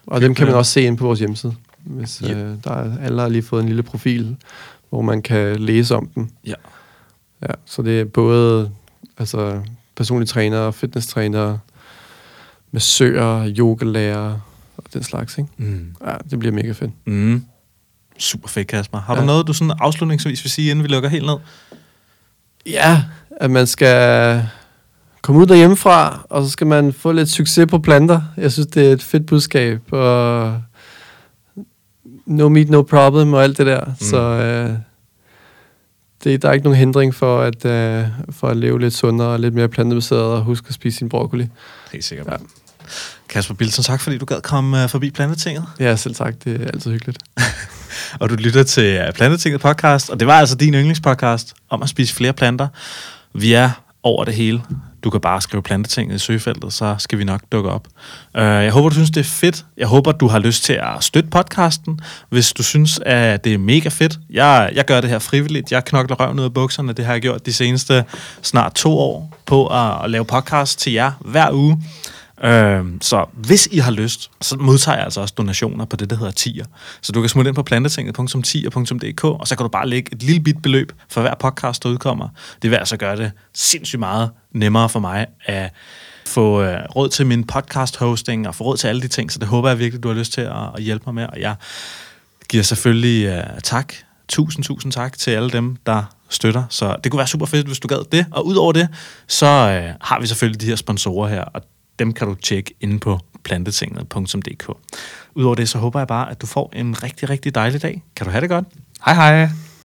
Og dem kan man også se ind på vores hjemside. Hvis Yep. øh, der er, alle har lige fået en lille profil, hvor man kan læse om dem. Ja. Ja, så det er både altså, personlige trænere, fitnesstrænere, massører, yogalærer og den slags. Ikke? Mm. Ja, det bliver mega fedt. Mm. Super fedt, Kasper. Har du Ja. noget, du sådan afslutningsvis vil sige, inden vi lukker helt ned? Ja, at man skal komme ud derhjemmefra, og så skal man få lidt succes på planter. Jeg synes, det er et fedt budskab. Og no meat, no problem og alt det der. Mm. Så øh, det, der er ikke nogen hindring for at, øh, for at leve lidt sundere og lidt mere plantebaseret og huske at spise sin broccoli. Helt sikkert. Ja. Kasper Bilsen, tak fordi du gad komme øh, forbi Plantetinget. Ja, selv sagt, det er altid hyggeligt. Og du lytter til Plantetinget podcast, og det var altså din yndlingspodcast om at spise flere planter. Vi er over det hele. Du kan bare skrive Plantetinget i søgefeltet, så skal vi nok dukke op. Øh, jeg håber, du synes, det er fedt. Jeg håber, du har lyst til at støtte podcasten, hvis du synes, at det er mega fedt. Jeg, jeg gør det her frivilligt. Jeg knokler røven ud af bukserne. Det har jeg gjort de seneste snart to år på at, at lave podcast til jer hver uge. Øh, så hvis I har lyst, så modtager jeg altså også donationer på det, der hedder tier. Så du kan smutte ind på plantetinget.tier.dk, og så kan du bare lægge et lille bit beløb for hver podcast, der udkommer. Det vil altså gøre det sindssygt meget nemmere for mig at få øh, råd til min podcast hosting og få råd til alle de ting, så det håber jeg virkelig, du har lyst til at, at hjælpe mig med. Og jeg giver selvfølgelig øh, tak. Tusind, tusind tak til alle dem, der støtter. Så det kunne være super fedt, hvis du gad det. Og udover det, så øh, har vi selvfølgelig de her sponsorer her, og dem kan du tjekke inde på plantetinget.dk. Udover det, så håber jeg bare, at du får en rigtig, rigtig dejlig dag. Kan du have det godt? Hej hej!